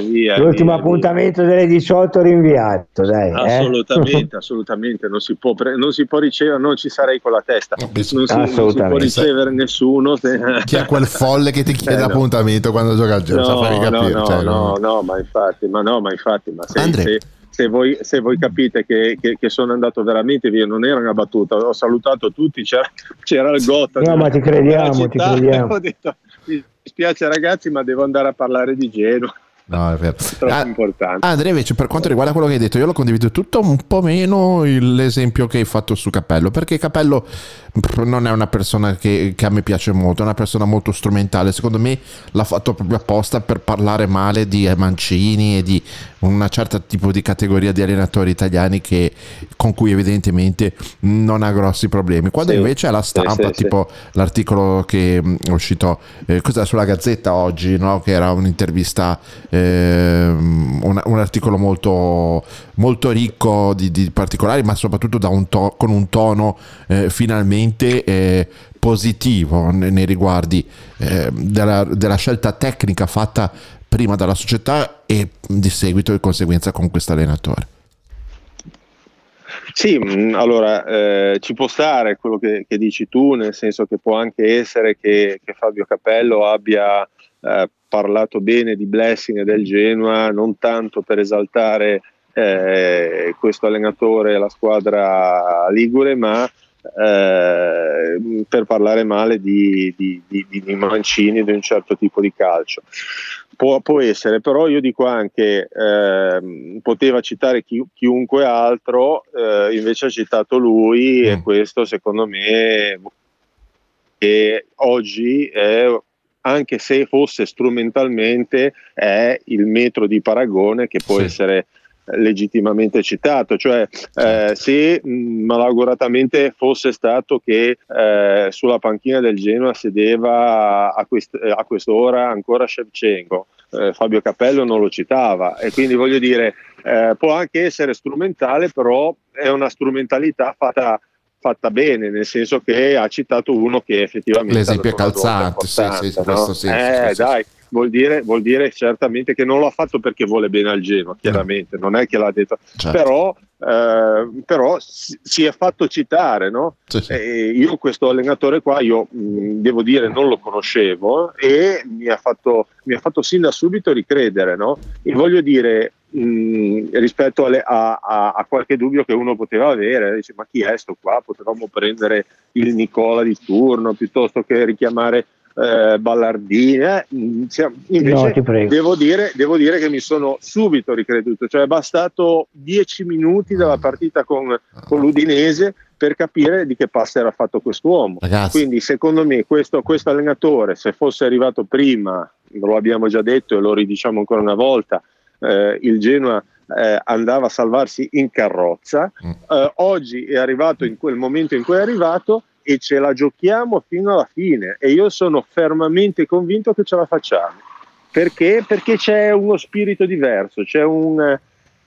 via, L'ultimo via, appuntamento delle 18 rinviato, dai. Assolutamente, eh? assolutamente. Non si, può pre- non si può ricevere, non ci sarei con la testa. Non si, non si può ricevere nessuno. Chi è quel folle che ti chiede eh, l'appuntamento no. quando gioca al gioco? No, capire, no, cioè, no, no, ma infatti, ma no, ma infatti, ma se, se, se, voi, se voi, capite che, che, che, sono andato veramente via, non era una battuta, ho salutato tutti, c'era, c'era il Gotta. No, ma ti crediamo, ti crediamo. Ho detto, spiace ragazzi, ma devo andare a parlare di Genoa. No, è vero. Troppo ah, importante. Andrea, invece, per quanto riguarda quello che hai detto, io lo condivido tutto un po' meno l'esempio che hai fatto su Cappello, perché Cappello non è una persona che, che, a me piace molto, è una persona molto strumentale. Secondo me l'ha fatto proprio apposta per parlare male di Mancini e di un certo tipo di categoria di allenatori italiani che, con cui evidentemente non ha grossi problemi. Quando sì, invece alla stampa, sì, tipo sì. l'articolo che è uscito eh, sulla Gazzetta oggi, no? che era un'intervista, eh, un, un, articolo molto, molto ricco di, di, particolari, ma soprattutto un to- con un tono eh, finalmente eh, positivo nei, nei riguardi eh, della, della scelta tecnica fatta prima dalla società e di seguito di conseguenza con questo allenatore. Sì, mm, allora eh, ci può stare quello che, che, dici tu, nel senso che può anche essere che, che Fabio Capello abbia eh, parlato bene di Blessing e del Genoa, non tanto per esaltare eh, questo allenatore e la squadra Ligure, ma eh, per parlare male di, di, di, di, Mancini di un certo tipo di calcio. Può, può essere, però io dico anche, eh, poteva citare chi, chiunque altro, eh, invece ha citato lui mm. e questo secondo me che oggi è anche se fosse strumentalmente è il metro di paragone che può sì. essere legittimamente citato, cioè eh, se mh, malauguratamente fosse stato che eh, sulla panchina del Genoa sedeva a, quest- a quest'ora ancora Shevchenko, eh, Fabio Capello non lo citava. E quindi voglio dire eh, può anche essere strumentale però è una strumentalità fatta fatta bene, nel senso che ha citato uno che effettivamente l'esempio è calzante, sì, sì, no? sì, eh, sì, dai, vuol dire, vuol dire certamente che non l'ha fatto perché vuole bene al Genoa, chiaramente, non è che l'ha detto, Certo. però, eh, però si, si è fatto citare, no? Sì, sì. Io questo allenatore qua, io mh, devo dire, non lo conoscevo e mi ha fatto, mi ha fatto sin da subito ricredere, no? E voglio dire, mh, rispetto alle- a, a- a qualche dubbio che uno poteva avere, dice, ma chi è sto qua? Potevamo prendere il Nicola di turno piuttosto che richiamare eh, Ballardini. eh. Siamo- invece No, devo dire, devo dire che mi sono subito ricreduto, cioè è bastato dieci minuti dalla partita con, con l'Udinese per capire di che pasta era fatto quest'uomo. Ragazzi. Quindi secondo me questo, questo allenatore, se fosse arrivato prima, lo abbiamo già detto e lo ridiciamo ancora una volta, eh, il Genoa eh, andava a salvarsi in carrozza, eh, oggi è arrivato in quel momento in cui è arrivato e ce la giochiamo fino alla fine e io sono fermamente convinto che ce la facciamo. Perché? Perché c'è uno spirito diverso, c'è un,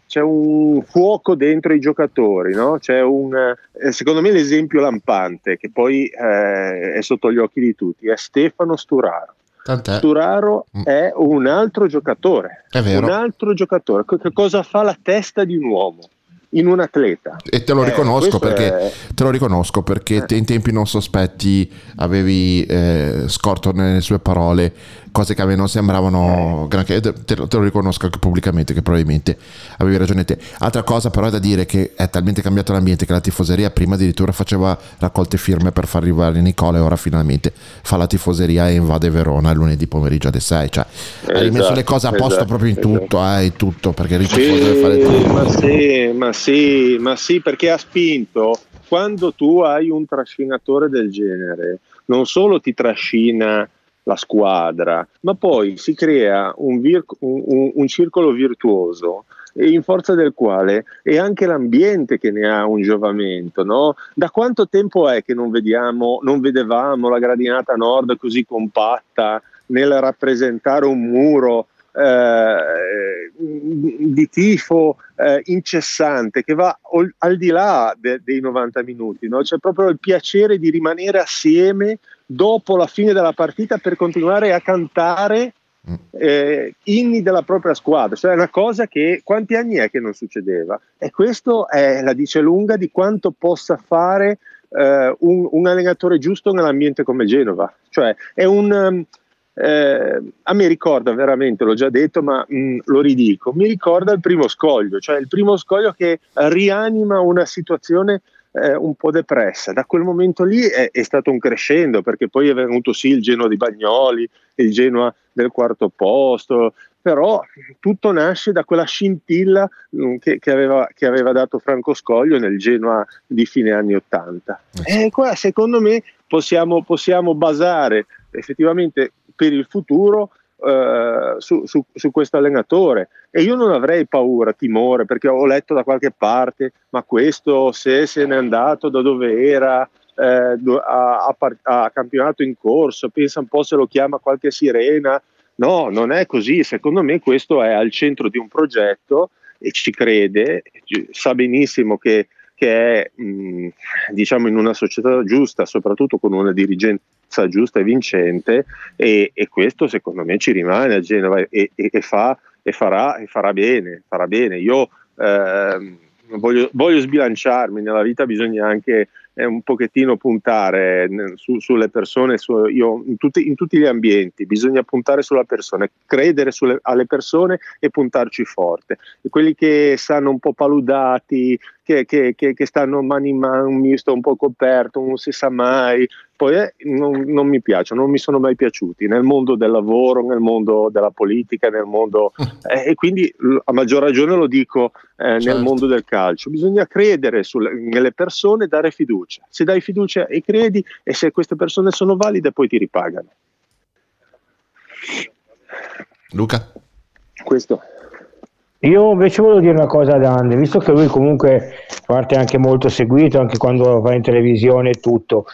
c'è un fuoco dentro i giocatori, no? C'è un, eh, secondo me l'esempio lampante, che poi eh, è sotto gli occhi di tutti, è Stefano Sturaro. Tant'è. Sturaro è un altro giocatore, È vero. un altro giocatore. Che cosa fa la testa di un uomo in un atleta? E te lo Eh, riconosco perché, è- te lo riconosco perché te in tempi non sospetti avevi eh, scorto nelle sue parole cose che a me non sembravano granché. Te, te lo te lo riconosco anche pubblicamente che probabilmente avevi ragione te. Altra cosa però è da dire che è talmente cambiato l'ambiente che la tifoseria prima addirittura faceva raccolte firme per far arrivare Nicola e ora finalmente fa la tifoseria e invade Verona il lunedì pomeriggio alle 6. Cioè, hai rimesso Esatto, le cose a posto esatto, proprio in esatto. tutto, eh, in tutto perché il tifoso deve fare tutto. ma sì, ma sì, ma sì, perché ha spinto. Quando tu hai un trascinatore del genere, non solo ti trascina la squadra, ma poi si crea un, vir- un- un- circolo virtuoso in forza del quale è anche l'ambiente che ne ha un giovamento. No? Da quanto tempo è che non, vediamo, non vedevamo la gradinata nord così compatta nel rappresentare un muro eh, di tifo eh, incessante che va al di là de- dei 90 minuti, no? c'è proprio il piacere di rimanere assieme dopo la fine della partita per continuare a cantare eh, inni della propria squadra, cioè è una cosa che quanti anni è che non succedeva? E questo è la dice lunga di quanto possa fare eh, un, un allenatore giusto nell'ambiente come Genova, cioè è un... um, eh, a me ricorda veramente, l'ho già detto, ma mh, lo ridico, mi ricorda il primo scoglio, cioè il primo scoglio che rianima una situazione eh, un po' depressa. Da quel momento lì è, è stato un crescendo, perché poi è venuto sì il Genoa di Bagnoli, il Genoa del quarto posto, però tutto nasce da quella scintilla mh, che, che aveva, che aveva dato Franco Scoglio nel Genoa di fine anni Ottanta. E qua secondo me possiamo, possiamo basare effettivamente per il futuro eh, su, su- su questo allenatore. E io non avrei paura, timore, perché ho letto da qualche parte, ma questo se se n'è andato da dove era, eh, a, campionato in corso, pensa un po' se lo chiama qualche sirena. No, non è così, secondo me questo è al centro di un progetto e ci crede, sa benissimo che, che è mh, diciamo in una società giusta, soprattutto con una dirigenza giusta e vincente e, e questo secondo me ci rimane a Genova e, e- fa, farà, e farà bene, farà bene. Io ehm, voglio, voglio sbilanciarmi, nella vita bisogna anche eh, un pochettino puntare su- sulle persone, su- io- in, tutti, in tutti gli ambienti, bisogna puntare sulla persona, credere sulle- alle persone e puntarci forte. E quelli che stanno un po' paludati, che, che- che- che stanno mani in mano, un misto un po' coperto, non si sa mai, poi eh, non, non mi piacciono, non mi sono mai piaciuti nel mondo del lavoro, nel mondo della politica, nel mondo eh, e quindi a maggior ragione lo dico eh, nel Certo. mondo del calcio. Bisogna credere sulle- nelle persone e dare fiducia. Se dai fiducia e credi e se queste persone sono valide poi ti ripagano. Luca? Questo. Io invece volevo dire una cosa ad Andre, visto che lui comunque parte anche molto seguito, anche quando va in televisione e tutto,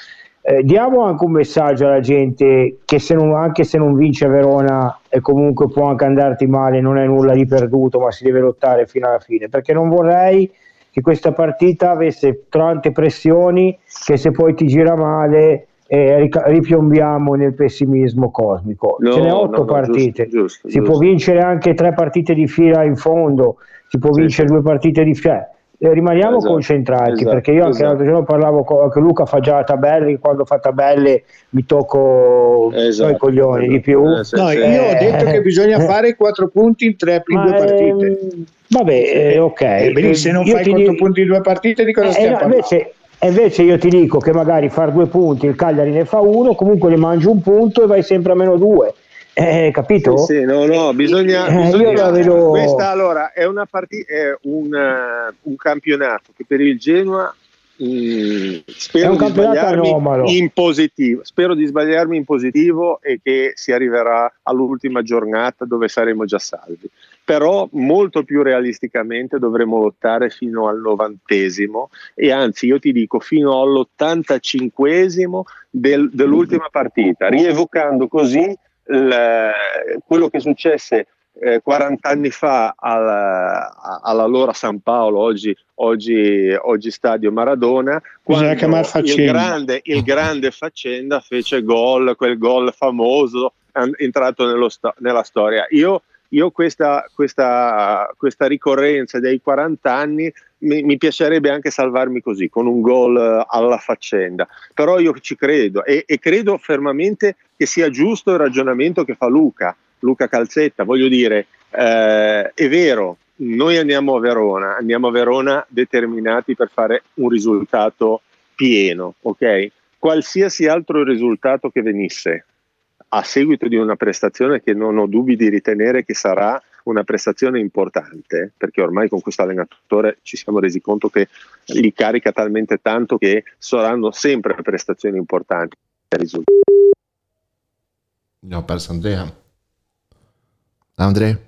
eh, diamo anche un messaggio alla gente che se non- anche se non vince Verona e comunque può anche andarti male, non è nulla di perduto, ma si deve lottare fino alla fine, perché non vorrei che questa partita avesse tante pressioni che se poi ti gira male e rica- ripiombiamo nel pessimismo cosmico. No, Ce n'è otto no, no, partite, giusto, giusto, si giusto. può vincere anche tre partite di fila in fondo, si può Sì, vincere due partite di fila. Eh, rimaniamo Esatto, concentrati esatto, perché io anche esatto. l'altro giorno parlavo con Luca fa già la tabella quando fa tabelle mi tocco Esatto, i coglioni esatto. di più Eh, sì, No, sì. io ho detto che bisogna eh. fare quattro punti in tre Ma, due partite. ehm, vabbè eh, ok Eh, benissimo, se non Io fai ti quattro dico- punti in due partite di cosa Eh, stiamo no, parlando? invece, e invece io ti dico che magari far due punti, il Cagliari ne fa uno, comunque ne mangi un punto e vai sempre a meno due. Eh, capito? Sì, sì, no, no, bisogna, Eh, bisogna- io la vedo- questa allora è una partita, è un, eh, un campionato che per il Genoa mm, spero di sbagliarmi anomalo. in positivo, spero di sbagliarmi in positivo e che si arriverà all'ultima giornata dove saremo già salvi. Però molto più realisticamente dovremo lottare fino al novantesimo e anzi io ti dico fino all'85esimo del- dell'ultima partita, rievocando così il- quello che successe eh, 40 anni fa alla, all'allora San Paolo, oggi, oggi, oggi Stadio Maradona, quando il grande, il grande Faccenda fece gol, quel gol famoso entrato nello sto- nella storia. Io, io questa, questa, questa ricorrenza dei 40 anni mi, mi piacerebbe anche salvarmi così, con un gol eh, alla faccenda. Però io ci credo e, e credo fermamente che sia giusto il ragionamento che fa Luca, Luca Calzetta. Voglio dire, eh, è vero, noi andiamo a Verona, andiamo a Verona determinati per fare un risultato pieno, ok? Qualsiasi altro risultato che venisse a seguito di una prestazione che non ho dubbi di ritenere che sarà una prestazione importante, perché ormai con questo allenatore ci siamo resi conto che li carica talmente tanto che saranno sempre prestazioni importanti. Ho perso Andrea. Andrea?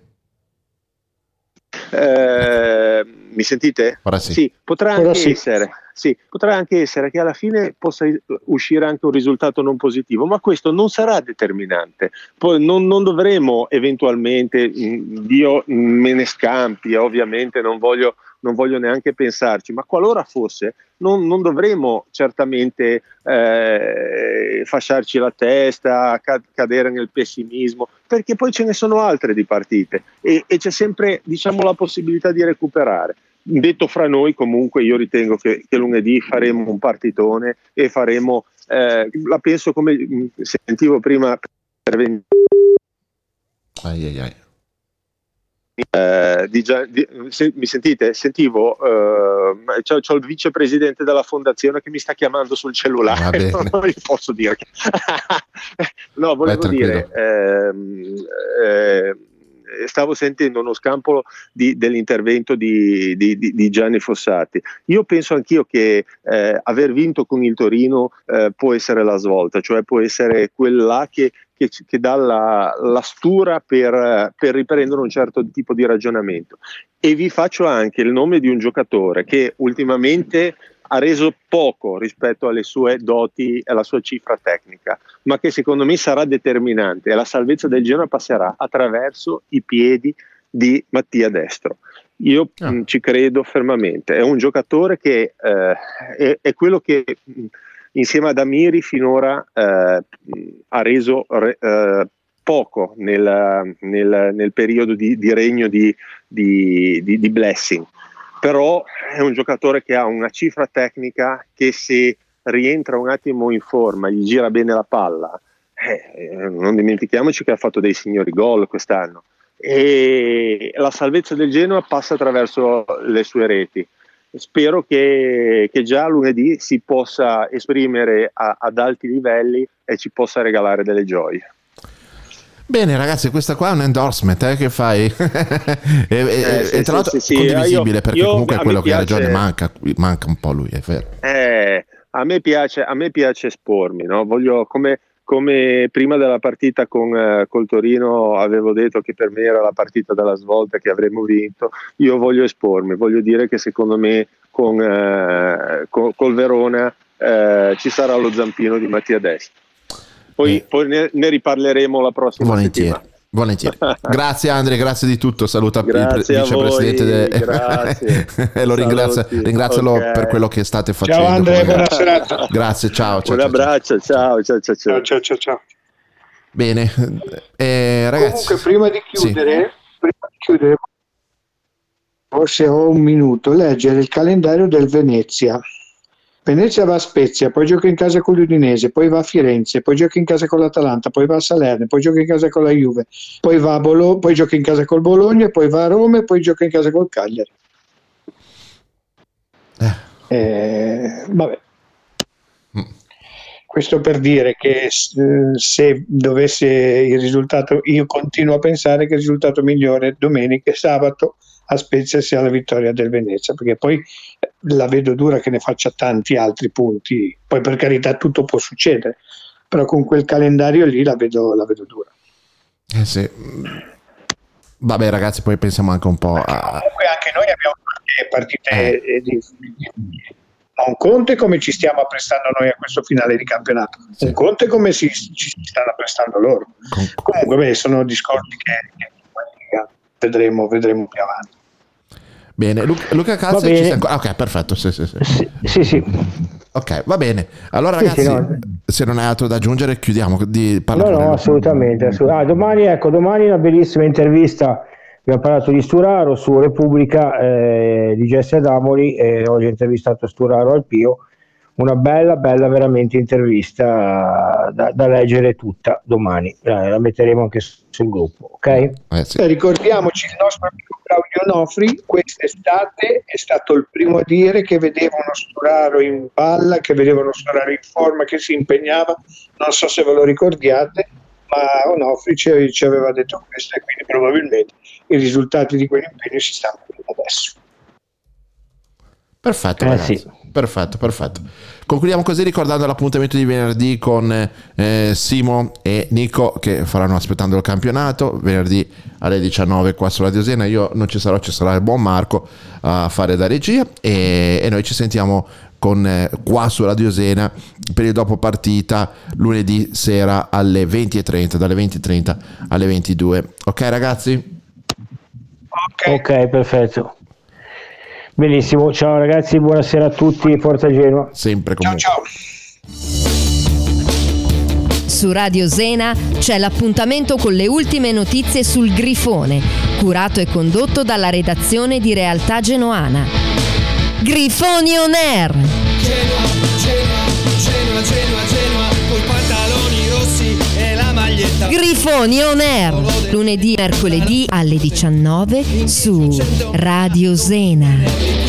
Eh, mi sentite? Ora sì. potrà Ora anche sì. essere. Sì, potrà anche essere che alla fine possa uscire anche un risultato non positivo, ma questo non sarà determinante. Poi non, non dovremo eventualmente, mh, Dio me ne scampi, ovviamente non voglio, non voglio neanche pensarci, ma qualora fosse, non, non dovremo certamente eh, fasciarci la testa, ca- cadere nel pessimismo, perché poi ce ne sono altre di partite e, e c'è sempre diciamo, la possibilità di recuperare. Detto fra noi, comunque, io ritengo che, che lunedì faremo un partitone e faremo, eh, la penso come sentivo prima Ai, ai, ai. Eh, di di- se- mi sentite? Sentivo, eh, c'ho, c'ho il vicepresidente della fondazione che mi sta chiamando sul cellulare, bene. non gli posso dire. no, volevo Vai, dire, ehm, eh, stavo sentendo uno scampolo di- dell'intervento di, di- di- di Gianni Fossati. Io penso anch'io che eh, aver vinto con il Torino eh, può essere la svolta, cioè può essere quella che che, che dà la, la stura per, per riprendere un certo tipo di ragionamento. E vi faccio anche il nome di un giocatore che ultimamente ha reso poco rispetto alle sue doti e alla sua cifra tecnica, ma che secondo me sarà determinante e la salvezza del Genoa passerà attraverso i piedi di Mattia Destro. Io Ah. mh, ci credo fermamente, è un giocatore che eh, è, è quello che mh, insieme ad Amiri finora eh, ha reso re- eh, poco nel, nel- nel periodo di, di regno di, di- di- Blessing, però è un giocatore che ha una cifra tecnica che se rientra un attimo in forma, gli gira bene la palla, eh, non dimentichiamoci che ha fatto dei signori gol quest'anno e la salvezza del Genoa passa attraverso le sue reti. Spero che, che già lunedì si possa esprimere a- ad alti livelli e ci possa regalare delle gioie. Bene ragazzi, questa qua è un endorsement, eh, che fai? e, Eh, sì, e tra l'altro sì, sì, condivisibile io- perché io- comunque è quello che ha piace- ragione manca, manca un po' lui, è vero. Eh, a, me piace, a me piace espormi, no? Voglio, come, come prima della partita con eh, col Torino avevo detto che per me era la partita della svolta che avremmo vinto, io voglio espormi, voglio dire che secondo me con, eh, co- col Verona eh, ci sarà lo zampino di Mattia Destro. Poi, Eh. poi ne, ne riparleremo la prossima Volentieri. settimana. Volentieri. Grazie Andre, grazie di tutto. Saluta Grazie il a vicepresidente. de- grazie. e lo ringrazia, Saluti. ringrazialo Ok. per quello che state facendo. Ciao Andre, come- buona serata. Grazie, ciao. ciao, Un abbraccio, ciao, ciao, ciao. ciao. Ciao, ciao, ciao. Bene, eh, ragazzi. Comunque, prima di Sì. chiudere, prima di chiudere, forse ho un minuto, leggere il calendario del Venezia. Venezia va a Spezia, poi gioca in casa con l'Udinese, poi va a Firenze, poi gioca in casa con l'Atalanta, poi va a Salerno, poi gioca in casa con la Juve, poi va a Bolo- poi gioca in casa col Bologna, poi va a Roma e poi gioca in casa col Cagliari. Eh, vabbè. Questo per dire che eh, se dovesse il risultato, io continuo a pensare che il risultato migliore domenica e sabato a Spezia sia la vittoria del Venezia, perché poi eh, la vedo dura che ne faccia tanti altri punti. Poi per carità tutto può succedere, però con quel calendario lì la vedo, la vedo dura. Eh, sì. Vabbè ragazzi, poi pensiamo anche un po' a... Comunque anche noi abbiamo qualche partite eh, di, un conto è come ci stiamo apprestando noi a questo finale di campionato, un conto è come si, ci stanno apprestando loro. Comunque beh, sono discorsi che, che vedremo, vedremo più avanti. Bene, Lu- Luca Va Calze ci sei ancora? Ok, perfetto, sì, sì, sì. Sì, sì. Ok, va bene. Allora Sì, ragazzi, sì, no. se non hai altro da aggiungere, chiudiamo. Di, No, no, assolutamente. assolut- Ah, domani, ecco, domani una bellissima intervista. Abbiamo parlato di Sturaro su Repubblica eh, di Jesse Adamoli e oggi ho intervistato Sturaro al Pio. Una bella, bella veramente intervista da, da leggere tutta domani. La metteremo anche sul gruppo, ok? Eh, Eh, Ricordiamoci il nostro amico Claudio Nofri quest'estate è stato il primo a dire che vedeva uno Sturaro in palla, che vedeva uno Sturaro in forma, che si impegnava. Non so se ve lo ricordiate, ma Onofri ci, ci aveva detto questo e quindi probabilmente i risultati di quell'impegno si stanno vedendo adesso. Perfetto, Eh, ragazzi. sì. Perfetto, perfetto. Concludiamo così ricordando l'appuntamento di venerdì con eh, Simo e Nico che faranno aspettando il campionato. Venerdì alle 19 qua sulla Diosena. Io non ci sarò, ci sarà il buon Marco a fare da regia e, e noi ci sentiamo con, eh, qua sulla Diosena per il dopo partita lunedì sera alle 20.30, dalle 20.30 alle 22. Ok ragazzi? Ok, perfetto. Benissimo, ciao ragazzi, buonasera a tutti, Forza Genoa. Sempre comunque. Ciao. Su Radio Zena c'è l'appuntamento con le ultime notizie sul Grifone, curato e condotto dalla redazione di Realtà Genoana. Grifoni on air! Genoa, Genoa, Genoa, Genoa, coi Grifoni on air! Lunedì e mercoledì alle 19 su Radio Zena.